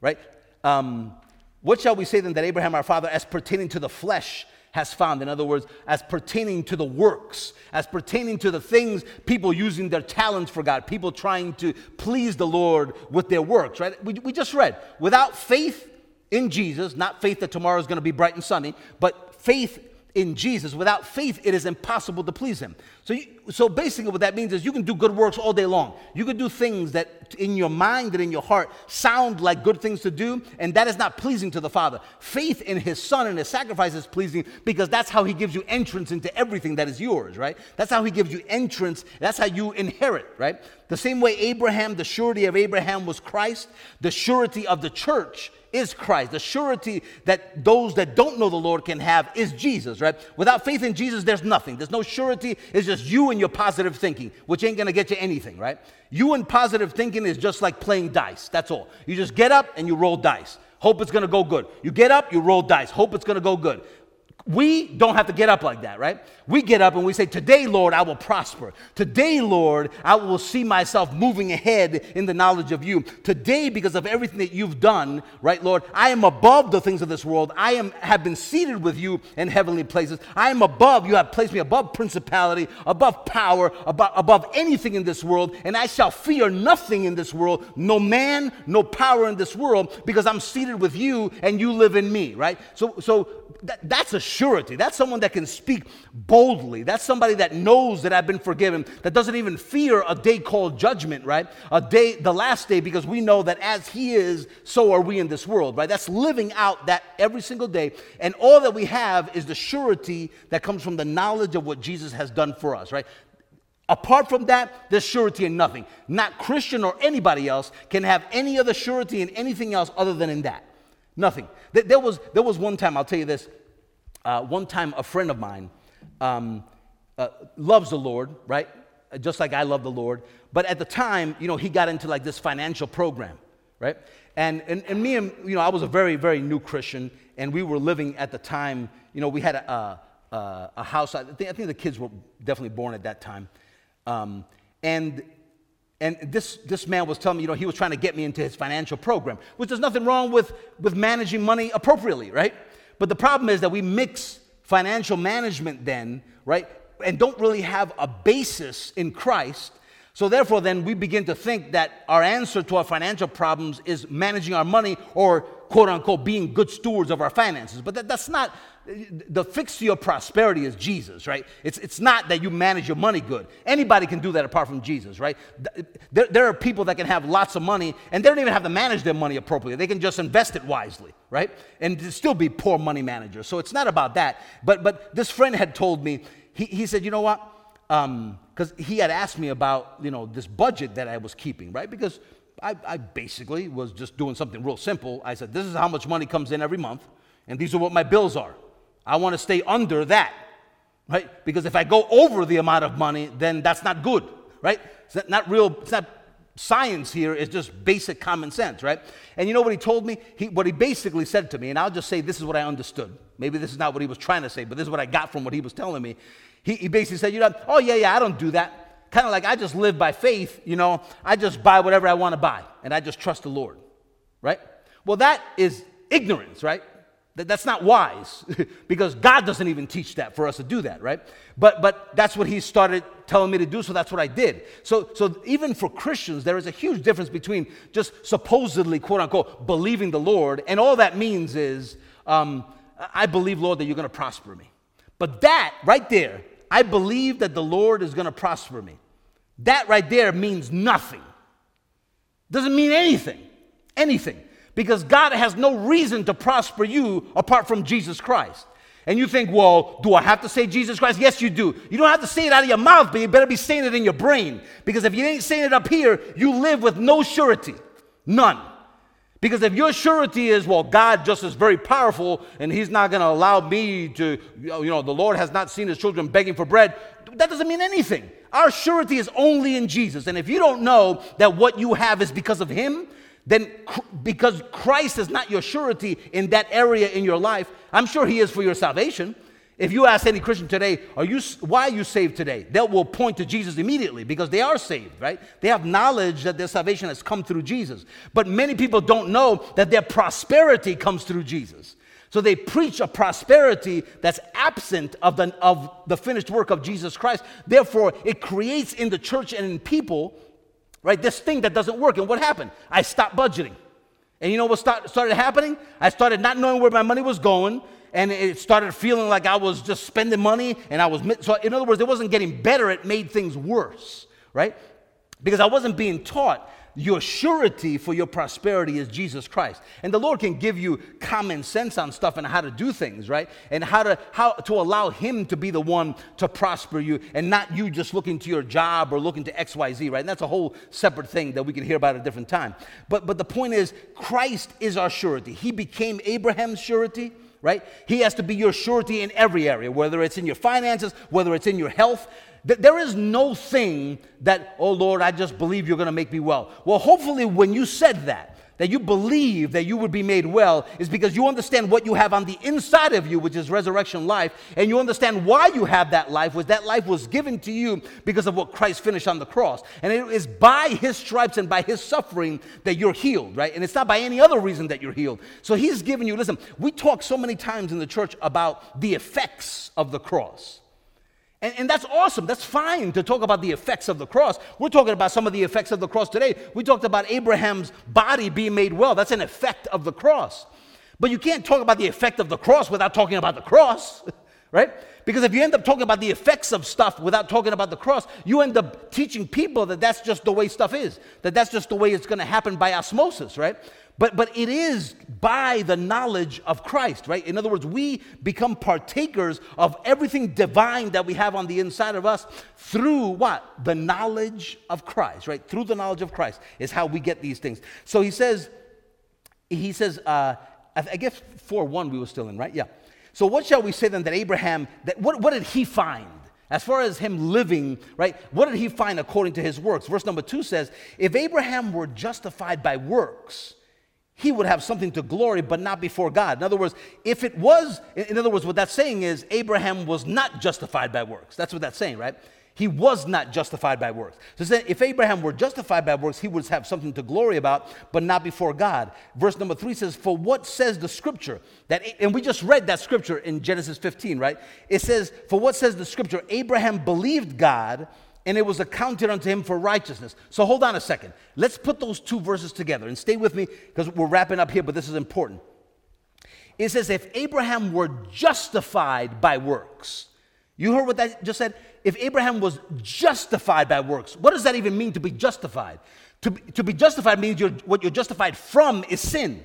right? Um, what shall we say then that Abraham, our father, as pertaining to the flesh, has found. In other words, as pertaining to the works, as pertaining to the things, people using their talents for God, people trying to please the Lord with their works, right? We, we just read, without faith in Jesus, not faith that tomorrow is going to be bright and sunny, but faith in Jesus. Without faith, it is impossible to please Him. So, you, so basically, what that means is you can do good works all day long. You can do things that in your mind and in your heart sound like good things to do, and that is not pleasing to the Father. Faith in His Son and His sacrifice is pleasing because that's how He gives you entrance into everything that is yours, right? That's how He gives you entrance. That's how you inherit, right? The same way Abraham, the surety of Abraham was Christ, the surety of the church is Christ. The surety that those that don't know the Lord can have is Jesus, right? Without faith in Jesus, there's nothing. There's no surety. It's just you and your positive thinking, which ain't gonna get you anything, right? You and positive thinking is just like playing dice. That's all. You just get up and you roll dice. Hope it's gonna go good. You get up, you roll dice. Hope it's gonna go good. We don't have to get up like that, right? We get up and we say, Today, Lord, I will prosper. Today, Lord, I will see myself moving ahead in the knowledge of you. Today, because of everything that you've done, right, Lord, I am above the things of this world. I am, have been seated with you in heavenly places. I am above, you have placed me above principality, above power, above, above anything in this world, and I shall fear nothing in this world, no man, no power in this world, because I'm seated with you and you live in me, right? So, so that, that's a surety. That's someone that can speak boldly. That's somebody that knows that I've been forgiven, that doesn't even fear a day called judgment, right? A day, the last day, because we know that as He is, so are we in this world, right? That's living out that every single day. And all that we have is the surety that comes from the knowledge of what Jesus has done for us, right? Apart from that, there's surety in nothing. Not Christian or anybody else can have any other surety in anything else other than in that. Nothing. There was, there was one time, I'll tell you this. Uh, one time, a friend of mine um, uh, loves the Lord, right? Just like I love the Lord. But at the time, you know, he got into like this financial program, right? And, and, and me and, you know, I was a very, very new Christian, and we were living at the time, you know, we had a, a, a house. I think, I think the kids were definitely born at that time. Um, and and this, this man was telling me, you know, he was trying to get me into his financial program, which there's nothing wrong with, with managing money appropriately, right? But the problem is that we mix financial management then, right, and don't really have a basis in Christ. So therefore, then we begin to think that our answer to our financial problems is managing our money or quote unquote being good stewards of our finances. But that, that's not the fix to your prosperity is Jesus, right? It's, it's not that you manage your money good. Anybody can do that apart from Jesus, right? There, there are people that can have lots of money and they don't even have to manage their money appropriately. They can just invest it wisely, right? And still be poor money managers. So it's not about that. But, but this friend had told me, he, he said, you know what? Because um, he had asked me about, you know, this budget that I was keeping, right? Because I, I basically was just doing something real simple. I said, this is how much money comes in every month and these are what my bills are. I want to stay under that, right? Because if I go over the amount of money, then that's not good, right? It's not real, it's not science here, it's just basic common sense, right? And you know what he told me? He, what he basically said to me, and I'll just say this is what I understood. Maybe this is not what he was trying to say, but this is what I got from what he was telling me. He, he basically said, you know, oh, yeah, yeah, I don't do that. Kind of like I just live by faith, you know, I just buy whatever I want to buy, and I just trust the Lord, right? Well, that is ignorance, right? That's not wise because God doesn't even teach that for us to do that, right? But, but that's what He started telling me to do, so that's what I did. So, so even for Christians, there is a huge difference between just supposedly, quote unquote, believing the Lord, and all that means is, um, I believe, Lord, that you're going to prosper me. But that right there, I believe that the Lord is going to prosper me. That right there means nothing. Doesn't mean anything. Anything. Because God has no reason to prosper you apart from Jesus Christ. And you think, well, do I have to say Jesus Christ? Yes, you do. You don't have to say it out of your mouth, but you better be saying it in your brain. Because if you ain't saying it up here, you live with no surety. None. Because if your surety is, well, God just is very powerful and He's not going to allow me to, you know, the Lord has not seen His children begging for bread, that doesn't mean anything. Our surety is only in Jesus. And if you don't know that what you have is because of Him, then because Christ is not your surety in that area in your life, I'm sure He is for your salvation. If you ask any Christian today, are you, why are you saved today? They will point to Jesus immediately because they are saved, right? They have knowledge that their salvation has come through Jesus. But many people don't know that their prosperity comes through Jesus. So they preach a prosperity that's absent of the, of the finished work of Jesus Christ. Therefore, it creates in the church and in people right? This thing that doesn't work. And what happened? I stopped budgeting. And you know what start, started happening? I started not knowing where my money was going. And it started feeling like I was just spending money. And I was, so in other words, it wasn't getting better, it made things worse, right? Because I wasn't being taught your surety for your prosperity is Jesus Christ. And the Lord can give you common sense on stuff and how to do things, right? And how to how to allow him to be the one to prosper you and not you just looking to your job or looking to XYZ, right? And that's a whole separate thing that we can hear about at a different time. But but the point is Christ is our surety. He became Abraham's surety right? He has to be your surety in every area, whether it's in your finances, whether it's in your health, there is no thing that, oh Lord, I just believe you're going to make me well. Well, hopefully, when you said that, that you believe that you would be made well is because you understand what you have on the inside of you, which is resurrection life, and you understand why you have that life, was that life was given to you because of what Christ finished on the cross. And it is by his stripes and by his suffering that you're healed, right? And it's not by any other reason that you're healed. So he's given you, listen, we talk so many times in the church about the effects of the cross. And, and, that's awesome. That's fine to talk about the effects of the cross. We're talking about some of the effects of the cross today. We talked about Abraham's body being made well. That's an effect of the cross. But you can't talk about the effect of the cross without talking about the cross, right? Because if you end up talking about the effects of stuff without talking about the cross, you end up teaching people that that's just the way stuff is, that that's just the way it's going to happen by osmosis, right? But, but it is by the knowledge of Christ, right? In other words, we become partakers of everything divine that we have on the inside of us through what? The knowledge of Christ, right? Through the knowledge of Christ is how we get these things. So he says, he says, uh, I guess 4 1 we were still in, right? Yeah. So what shall we say then that Abraham, that, what, what did he find? As far as him living, right? What did he find according to his works? Verse number two says, If Abraham were justified by works, he would have something to glory, but not before God. In other words, if it was, in other words, what that's saying is Abraham was not justified by works. That's what that's saying, right? He was not justified by works. So if Abraham were justified by works, he would have something to glory about, but not before God. Verse number three says, For what says the scripture? That, and we just read that scripture in Genesis 15, right? It says, For what says the scripture? Abraham believed God and it was accounted unto him for righteousness. So hold on a second. Let's put those two verses together and stay with me because we're wrapping up here, but this is important. It says, if Abraham were justified by works, you heard what that just said? If Abraham was justified by works, what does that even mean to be justified? To, to be justified means you're, what you're justified from is sin.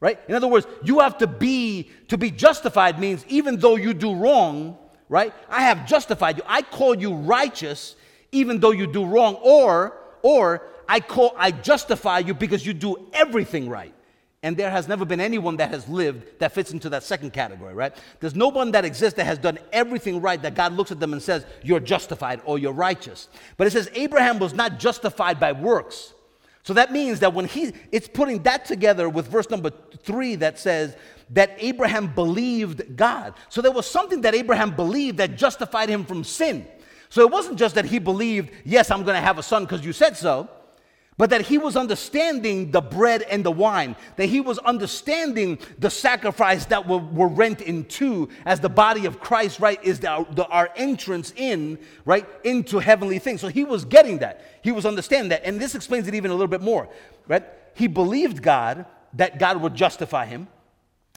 Right? In other words, you have to be, to be justified means even though you do wrong, right? I have justified you. I call you righteous even though you do wrong or or I call I justify you because you do everything right. And there has never been anyone that has lived that fits into that second category, right? There's no one that exists that has done everything right that God looks at them and says, You're justified or you're righteous. But it says Abraham was not justified by works. So that means that when he, it's putting that together with verse number three that says that Abraham believed God. So there was something that Abraham believed that justified him from sin. So it wasn't just that he believed, yes, I'm going to have a son because you said so, but that he was understanding the bread and the wine, that he was understanding the sacrifice that were, were rent in two as the body of Christ, right, is the, the, our entrance in, right, into heavenly things. So he was getting that. He was understanding that. And this explains it even a little bit more, right? He believed God, that God would justify him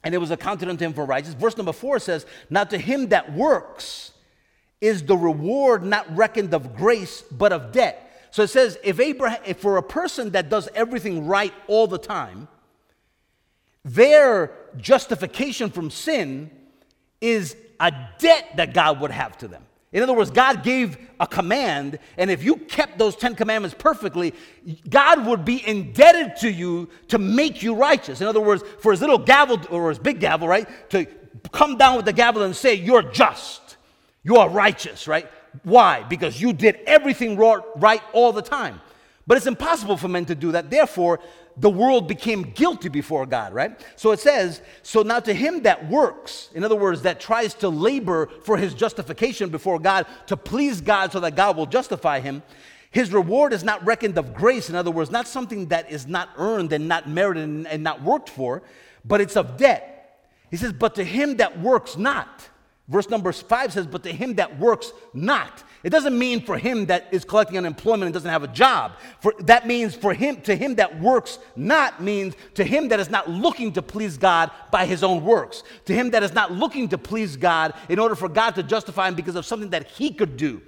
and it was accounted unto him for righteousness. Verse number four says, Now to him that works, is the reward not reckoned of grace, but of debt. So it says, if Abraham, if for a person that does everything right all the time, their justification from sin is a debt that God would have to them. In other words, God gave a command, and if you kept those Ten Commandments perfectly, God would be indebted to you to make you righteous. In other words, for his little gavel, or his big gavel, right, to come down with the gavel and say, You're just, you are righteous, right? Why? Because you did everything right all the time. But it's impossible for men to do that. Therefore, the world became guilty before God, right? So it says, so now to him that works, in other words, that tries to labor for his justification before God, to please God so that God will justify him, his reward is not reckoned of grace. In other words, not something that is not earned and not merited and, not worked for, but it's of debt. He says, but to him that works not. Verse number five says, but to him that works not. It doesn't mean for him that is collecting unemployment and doesn't have a job. For, that means for him, to him that works not means to him that is not looking to please God by his own works. To him that is not looking to please God in order for God to justify him because of something that he could do.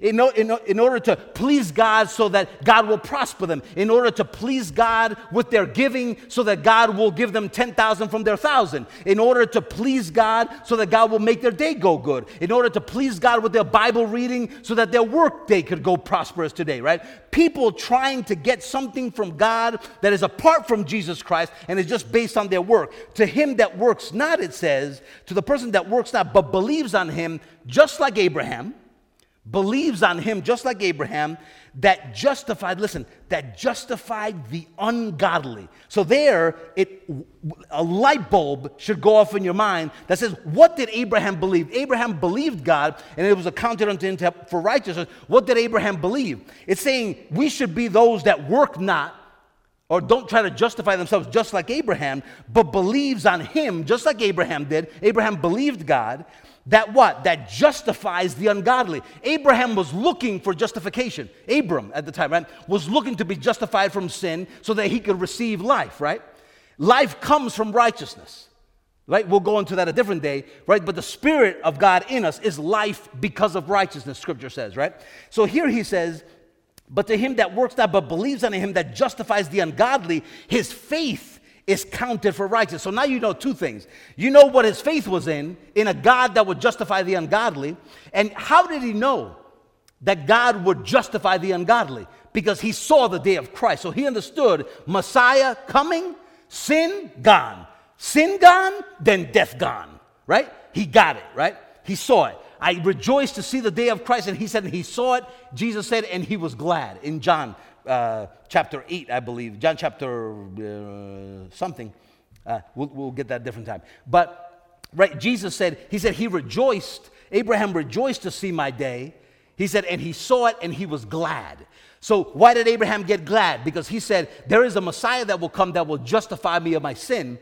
In, in, in order to please God so that God will prosper them. In order to please God with their giving so that God will give them 10,000 from their thousand. In order to please God so that God will make their day go good. In order to please God with their Bible reading so that their work day could go prosperous today, right? People trying to get something from God that is apart from Jesus Christ and is just based on their work. To him that works not, it says, to the person that works not, but believes on him, just like Abraham, believes on him, just like Abraham, that justified, listen, that justified the ungodly. So there, it a light bulb should go off in your mind that says, what did Abraham believe? Abraham believed God, and it was accounted unto him for righteousness. What did Abraham believe? It's saying we should be those that work not or don't try to justify themselves just like Abraham, but believes on him just like Abraham did. Abraham believed God that what? That justifies the ungodly. Abraham was looking for justification. Abram at the time, right? Was looking to be justified from sin so that he could receive life, right? Life comes from righteousness. Right? We'll go into that a different day, right? But the Spirit of God in us is life because of righteousness, Scripture says, right? So here he says, But to him that works not, but believes on him that justifies the ungodly, his faith is counted for righteous. So now you know two things. You know what his faith was in, in a God that would justify the ungodly. And how did he know that God would justify the ungodly? Because he saw the day of Christ. So he understood Messiah coming, sin gone. Sin gone, then death gone, right? He got it, right? He saw it. I rejoiced to see the day of Christ. And he said, and he saw it. Jesus said, and he was glad in John uh, chapter 8, I believe, John chapter uh, something. Uh, we'll, we'll get that different time. But, right, Jesus said, He said, He rejoiced, Abraham rejoiced to see my day. He said, and he saw it and he was glad. So, why did Abraham get glad? Because he said, There is a Messiah that will come that will justify me of my sin.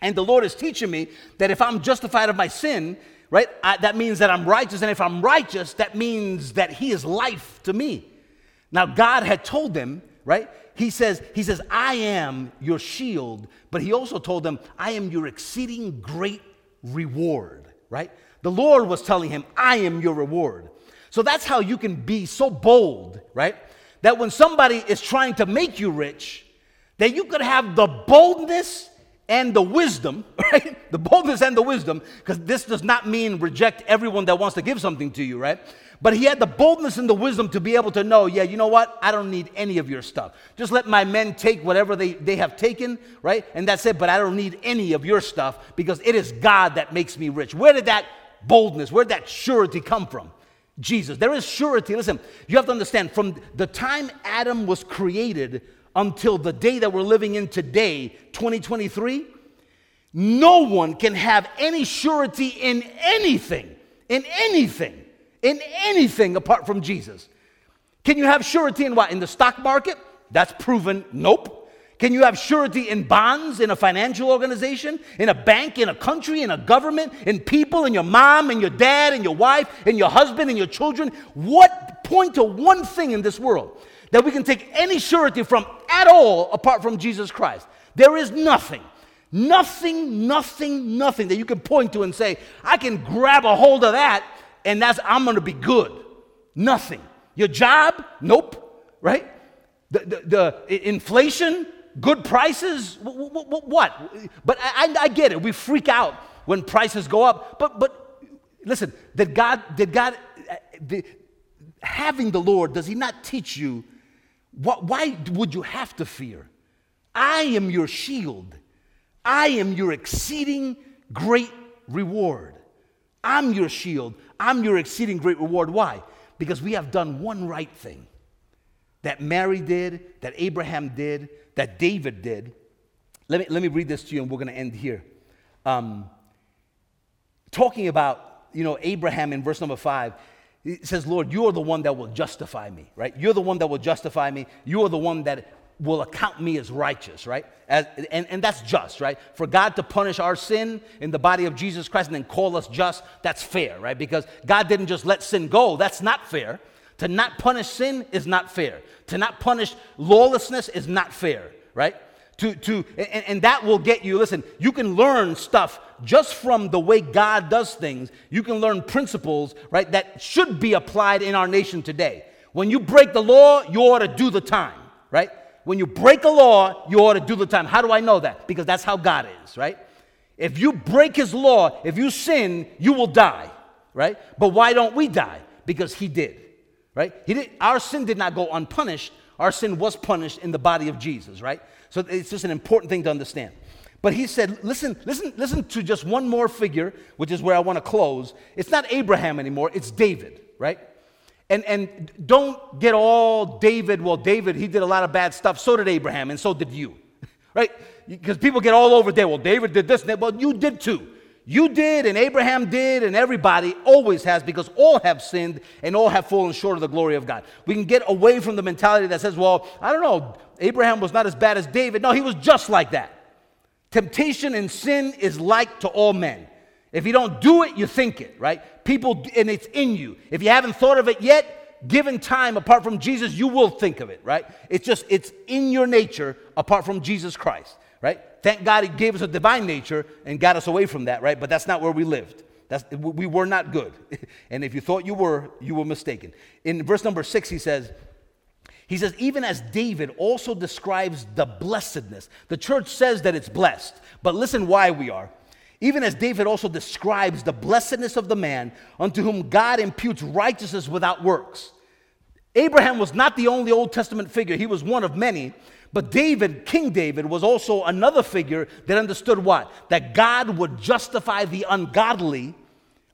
And the Lord is teaching me that if I'm justified of my sin, right, I, that means that I'm righteous. And if I'm righteous, that means that He is life to me. Now, God had told them, right? He says, he says, I am your shield, but he also told them, I am your exceeding great reward, right? The Lord was telling him, I am your reward. So that's how you can be so bold, right? That when somebody is trying to make you rich, that you could have the boldness and the wisdom, right? The boldness and the wisdom, because this does not mean reject everyone that wants to give something to you, right? But he had the boldness and the wisdom to be able to know, yeah, you know what? I don't need any of your stuff. Just let my men take whatever they, they have taken, right? And that's it. But I don't need any of your stuff because it is God that makes me rich. Where did that boldness, where did that surety come from? Jesus. There is surety. Listen, you have to understand from the time Adam was created until the day that we're living in today, 2023, no one can have any surety in anything, in anything in anything apart from Jesus. Can you have surety in what? In the stock market? That's proven nope. Can you have surety in bonds, in a financial organization, in a bank, in a country, in a government, in people, in your mom, and your dad, and your wife, and your husband, and your children? What point to one thing in this world that we can take any surety from at all apart from Jesus Christ? There is nothing. Nothing, nothing, nothing that you can point to and say, I can grab a hold of that and that's I'm to be good. Nothing. Your job? Nope. Right? The, the, the inflation? Good prices? What? But I, I get it. We freak out when prices go up. But but listen, did God did God uh, the, having the Lord does He not teach you what, why would you have to fear? I am your shield. I am your exceeding great reward. I'm your shield. I'm your exceeding great reward. Why? Because we have done one right thing that Mary did, that Abraham did, that David did. Let me, let me read this to you, and we're going to end here. Um, talking about, you know, Abraham in verse number five, he says, Lord, you are the one that will justify me, right? You're the one that will justify me. You are the one that will account me as righteous, right? As, and, and that's just, right? For God to punish our sin in the body of Jesus Christ and then call us just, that's fair, right? Because God didn't just let sin go. That's not fair. To not punish sin is not fair. To not punish lawlessness is not fair, right? To, to, and, and that will get you, listen, you can learn stuff just from the way God does things. You can learn principles, right, that should be applied in our nation today. When you break the law, you ought to do the time, right? When you break a law, you ought to do the time. How do I know that? Because that's how God is, right? If you break his law, if you sin, you will die, right? But why don't we die? Because he did, right? He did, our sin did not go unpunished. Our sin was punished in the body of Jesus, right? So it's just an important thing to understand. But he said, listen, listen, listen to just one more figure, which is where I want to close. It's not Abraham anymore, it's David, right? And, and don't get all David, well, David, he did a lot of bad stuff. So did Abraham, and so did you, right? Because people get all over there. Well, David did this. Well, you did too. You did, and Abraham did, and everybody always has because all have sinned and all have fallen short of the glory of God. We can get away from the mentality that says, well, I don't know, Abraham was not as bad as David. No, he was just like that. Temptation and sin is like to all men. If you don't do it, you think it, right? People, and it's in you. If you haven't thought of it yet, given time apart from Jesus, you will think of it, right? It's just, it's in your nature apart from Jesus Christ, right? Thank God He gave us a divine nature and got us away from that, right? But that's not where we lived. That's, we were not good. and if you thought you were, you were mistaken. In verse number six, he says, he says, even as David also describes the blessedness, the church says that it's blessed, but listen why we are. Even as David also describes the blessedness of the man unto whom God imputes righteousness without works. Abraham was not the only Old Testament figure, he was one of many. But David, King David, was also another figure that understood what? That God would justify the ungodly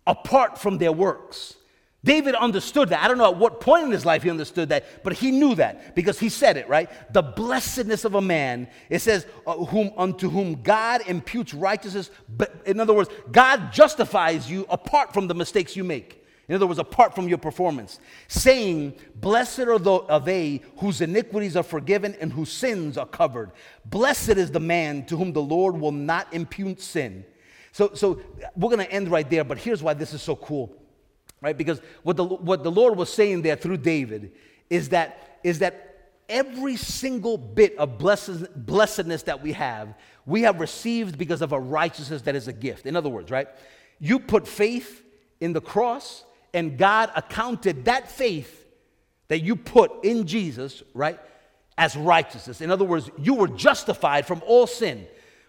apart from their works. David understood that. I don't know at what point in his life he understood that, but he knew that because he said it, right? The blessedness of a man, it says, uh, whom, unto whom God imputes righteousness. But in other words, God justifies you apart from the mistakes you make. In other words, apart from your performance, saying, Blessed are, the, are they whose iniquities are forgiven and whose sins are covered. Blessed is the man to whom the Lord will not impute sin. So, so we're going to end right there, but here's why this is so cool right? Because what the, what the Lord was saying there through David is that, is that every single bit of blessed, blessedness that we have, we have received because of a righteousness that is a gift. In other words, right? You put faith in the cross, and God accounted that faith that you put in Jesus, right, as righteousness. In other words, you were justified from all sin.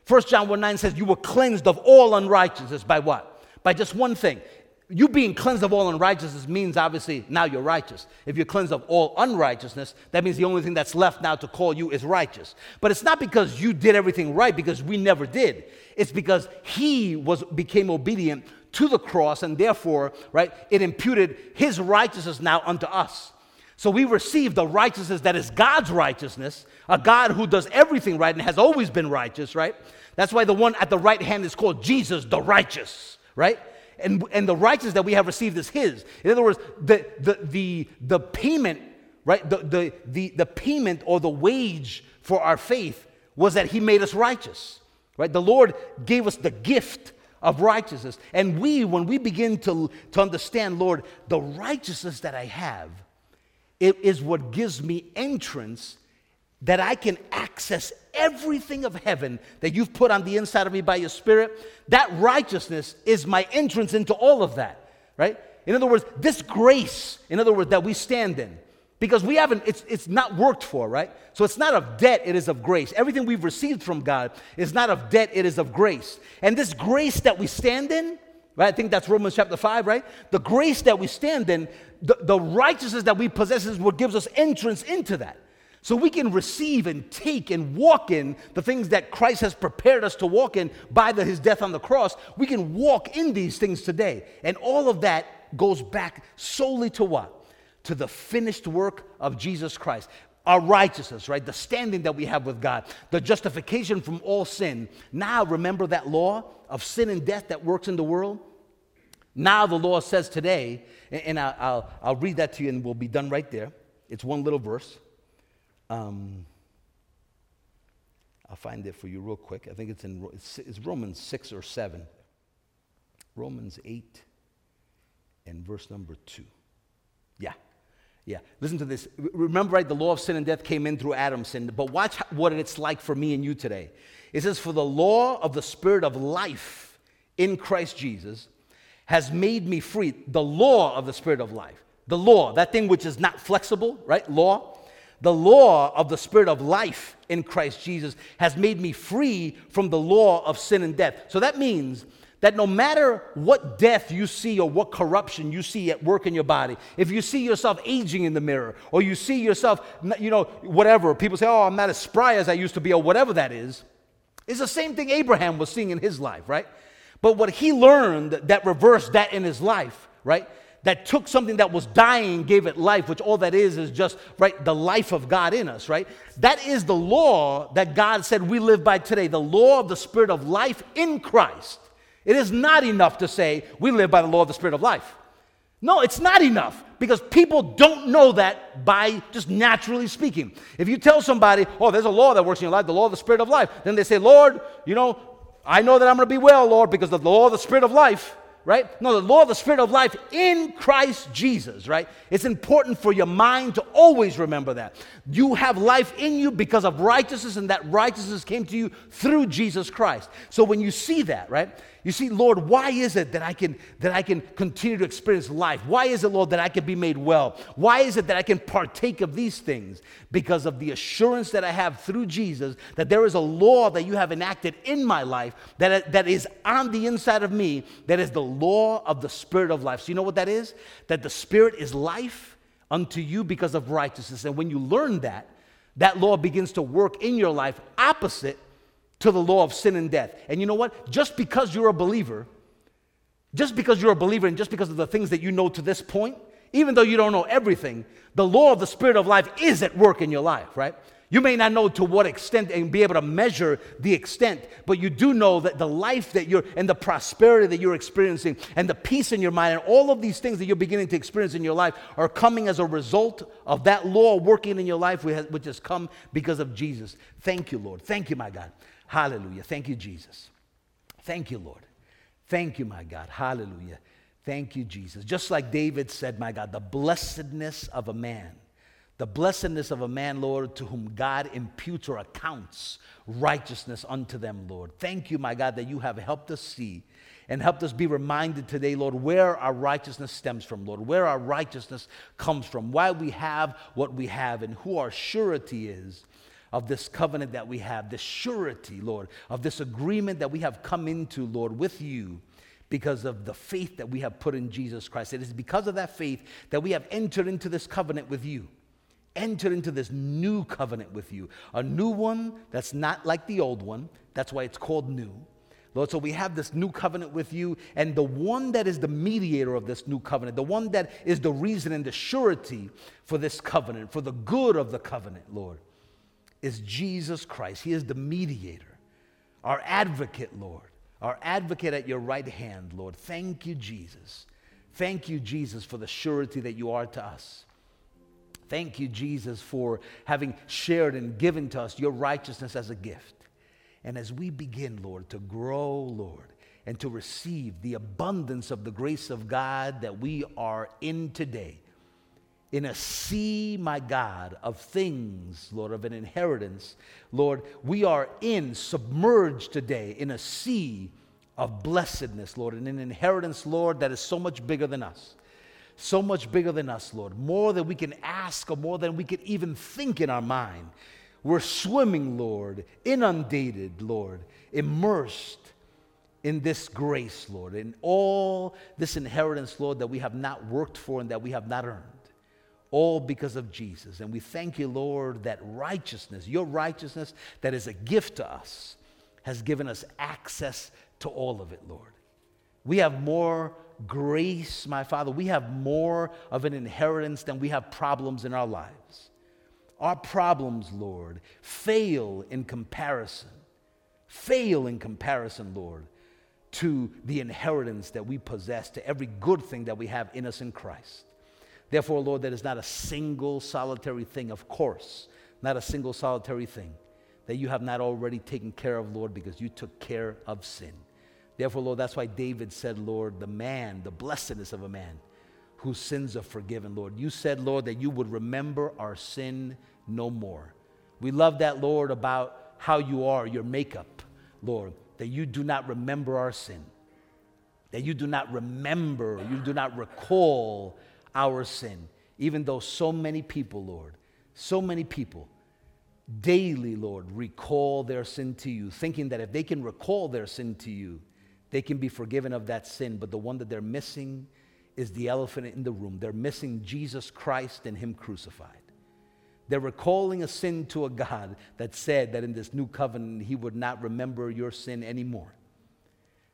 1 John 1 9 says you were cleansed of all unrighteousness by what? By just one thing you being cleansed of all unrighteousness means obviously now you're righteous. If you're cleansed of all unrighteousness, that means the only thing that's left now to call you is righteous. But it's not because you did everything right, because we never did. It's because he was became obedient to the cross, and therefore, right, it imputed his righteousness now unto us. So we receive the righteousness that is God's righteousness, a God who does everything right and has always been righteous, right? That's why the one at the right hand is called Jesus the righteous, right? and, and the righteousness that we have received is His. In other words, the, the, the, the payment, right, the, the, the, the payment or the wage for our faith was that He made us righteous, right? The Lord gave us the gift of righteousness. And we, when we begin to, to understand, Lord, the righteousness that I have, it is what gives me entrance that I can access everything of heaven that you've put on the inside of me by your spirit, that righteousness is my entrance into all of that, right? In other words, this grace, in other words, that we stand in, because we haven't, it's, it's not worked for, right? So it's not of debt, it is of grace. Everything we've received from God is not of debt, it is of grace. And this grace that we stand in, right? I think that's Romans chapter 5, right? The grace that we stand in, the, the righteousness that we possess is what gives us entrance into that. So we can receive and take and walk in the things that Christ has prepared us to walk in by the, his death on the cross. We can walk in these things today. And all of that goes back solely to what? To the finished work of Jesus Christ. Our righteousness, right? The standing that we have with God, the justification from all sin. Now, remember that law of sin and death that works in the world? Now, the law says today, and I'll, I'll, read that to you and we'll be done right there. It's one little verse. Um, I'll find it for you real quick. I think it's in it's Romans 6 or 7. Romans 8 and verse number 2. Yeah. Listen to this. Remember, right, the law of sin and death came in through Adam's sin, but watch what it's like for me and you today. It says, For the law of the Spirit of life in Christ Jesus has made me free. The law of the Spirit of life. The law, that thing which is not flexible, right? Law the law of the Spirit of life in Christ Jesus has made me free from the law of sin and death. So that means that no matter what death you see or what corruption you see at work in your body, if you see yourself aging in the mirror or you see yourself, you know, whatever, people say, oh, I'm not as spry as I used to be or whatever that is, it's the same thing Abraham was seeing in his life, right? But what he learned that reversed that in his life, right? that took something that was dying gave it life, which all that is is just, right, the life of God in us, right? That is the law that God said we live by today, the law of the Spirit of life in Christ. It is not enough to say we live by the law of the Spirit of life. No, it's not enough because people don't know that by just naturally speaking. If you tell somebody, oh, there's a law that works in your life, the law of the Spirit of life, then they say, Lord, you know, I know that I'm going to be well, Lord, because of the law of the Spirit of life right? No, the law of the Spirit of life in Christ Jesus, right? It's important for your mind to always remember that. You have life in you because of righteousness, and that righteousness came to you through Jesus Christ. So when you see that, right? You see, Lord, why is it that I can that I can continue to experience life? Why is it, Lord, that I can be made well? Why is it that I can partake of these things? Because of the assurance that I have through Jesus that there is a law that you have enacted in my life that, that is on the inside of me, that is the law of the Spirit of life. So you know what that is? That the Spirit is life unto you because of righteousness. And when you learn that, that law begins to work in your life opposite to the law of sin and death. And you know what? Just because you're a believer, just because you're a believer and just because of the things that you know to this point, even though you don't know everything, the law of the Spirit of life is at work in your life, right? You may not know to what extent and be able to measure the extent, but you do know that the life that you're and the prosperity that you're experiencing and the peace in your mind and all of these things that you're beginning to experience in your life are coming as a result of that law working in your life, which has come because of Jesus. Thank you, Lord. Thank you, my God. Hallelujah. Thank you, Jesus. Thank you, Lord. Thank you, my God. Hallelujah. Thank you, Jesus. Just like David said, my God, the blessedness of a man, the blessedness of a man, Lord, to whom God imputes or accounts righteousness unto them, Lord. Thank you, my God, that you have helped us see and helped us be reminded today, Lord, where our righteousness stems from, Lord, where our righteousness comes from, why we have what we have, and who our surety is of this covenant that we have, this surety, Lord, of this agreement that we have come into, Lord, with you because of the faith that we have put in Jesus Christ. It is because of that faith that we have entered into this covenant with you. Entered into this new covenant with you. A new one that's not like the old one. That's why it's called new. Lord, so we have this new covenant with you, and the one that is the mediator of this new covenant, the one that is the reason and the surety for this covenant, for the good of the covenant, Lord, is Jesus Christ. He is the mediator, our advocate, Lord, our advocate at your right hand, Lord. Thank you, Jesus. Thank you, Jesus, for the surety that you are to us. Thank you, Jesus, for having shared and given to us your righteousness as a gift. And as we begin, Lord, to grow, Lord, and to receive the abundance of the grace of God that we are in today, in a sea, my God, of things, Lord, of an inheritance. Lord, we are in, submerged today in a sea of blessedness, Lord, and an inheritance, Lord, that is so much bigger than us. so much bigger than us, Lord, more than we can ask or more than we can even think in our mind. We're swimming, Lord, inundated, Lord, immersed in this grace, Lord, in all this inheritance, Lord, that we have not worked for and that we have not earned. All because of Jesus. And we thank you, Lord, that righteousness, your righteousness that is a gift to us, has given us access to all of it, Lord. We have more grace, my Father. We have more of an inheritance than we have problems in our lives. Our problems, Lord, fail in comparison, fail in comparison, Lord, to the inheritance that we possess, to every good thing that we have in us in Christ. Therefore, Lord, that is not a single solitary thing, of course, not a single solitary thing that you have not already taken care of, Lord, because you took care of sin. Therefore, Lord, that's why David said, Lord, the man, the blessedness of a man whose sins are forgiven, Lord. You said, Lord, that you would remember our sin no more. We love that, Lord, about how you are, your makeup, Lord, that you do not remember our sin, that you do not remember, you do not recall our sin, even though so many people, Lord, so many people daily, Lord, recall their sin to you, thinking that if they can recall their sin to you, they can be forgiven of that sin. But the one that they're missing is the elephant in the room. They're missing Jesus Christ and Him crucified. They're recalling a sin to a God that said that in this new covenant He would not remember your sin anymore.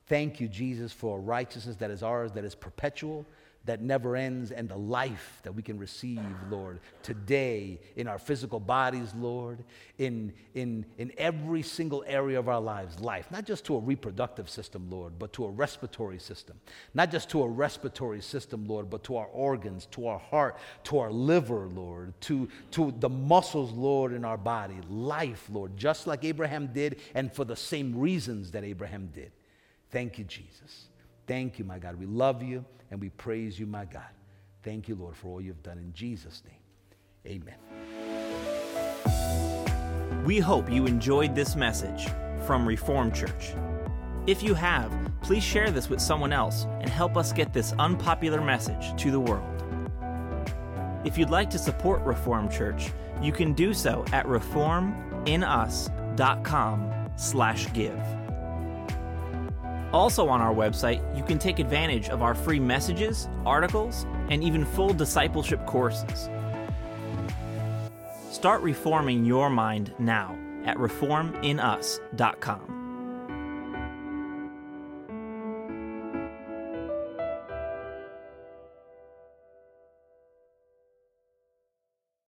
Thank you, Jesus, for a righteousness that is ours, that is perpetual, that never ends and the life that we can receive, Lord, today in our physical bodies, Lord, in, in, in every single area of our lives, life, not just to a reproductive system, Lord, but to a respiratory system, not just to a respiratory system, Lord, but to our organs, to our heart, to our liver, Lord, to, to the muscles, Lord, in our body, life, Lord, just like Abraham did and for the same reasons that Abraham did. Thank you, Jesus. Thank you, my God. We love you and we praise you, my God. Thank you, Lord, for all you've done in Jesus' name. Amen. We hope you enjoyed this message from Reformed Church. If you have, please share this with someone else and help us get this unpopular message to the world. If you'd like to support Reformed Church, you can do so at reforminus.com/give. Also, on our website, you can take advantage of our free messages, articles, and even full discipleship courses. Start reforming your mind now at reforminus.com.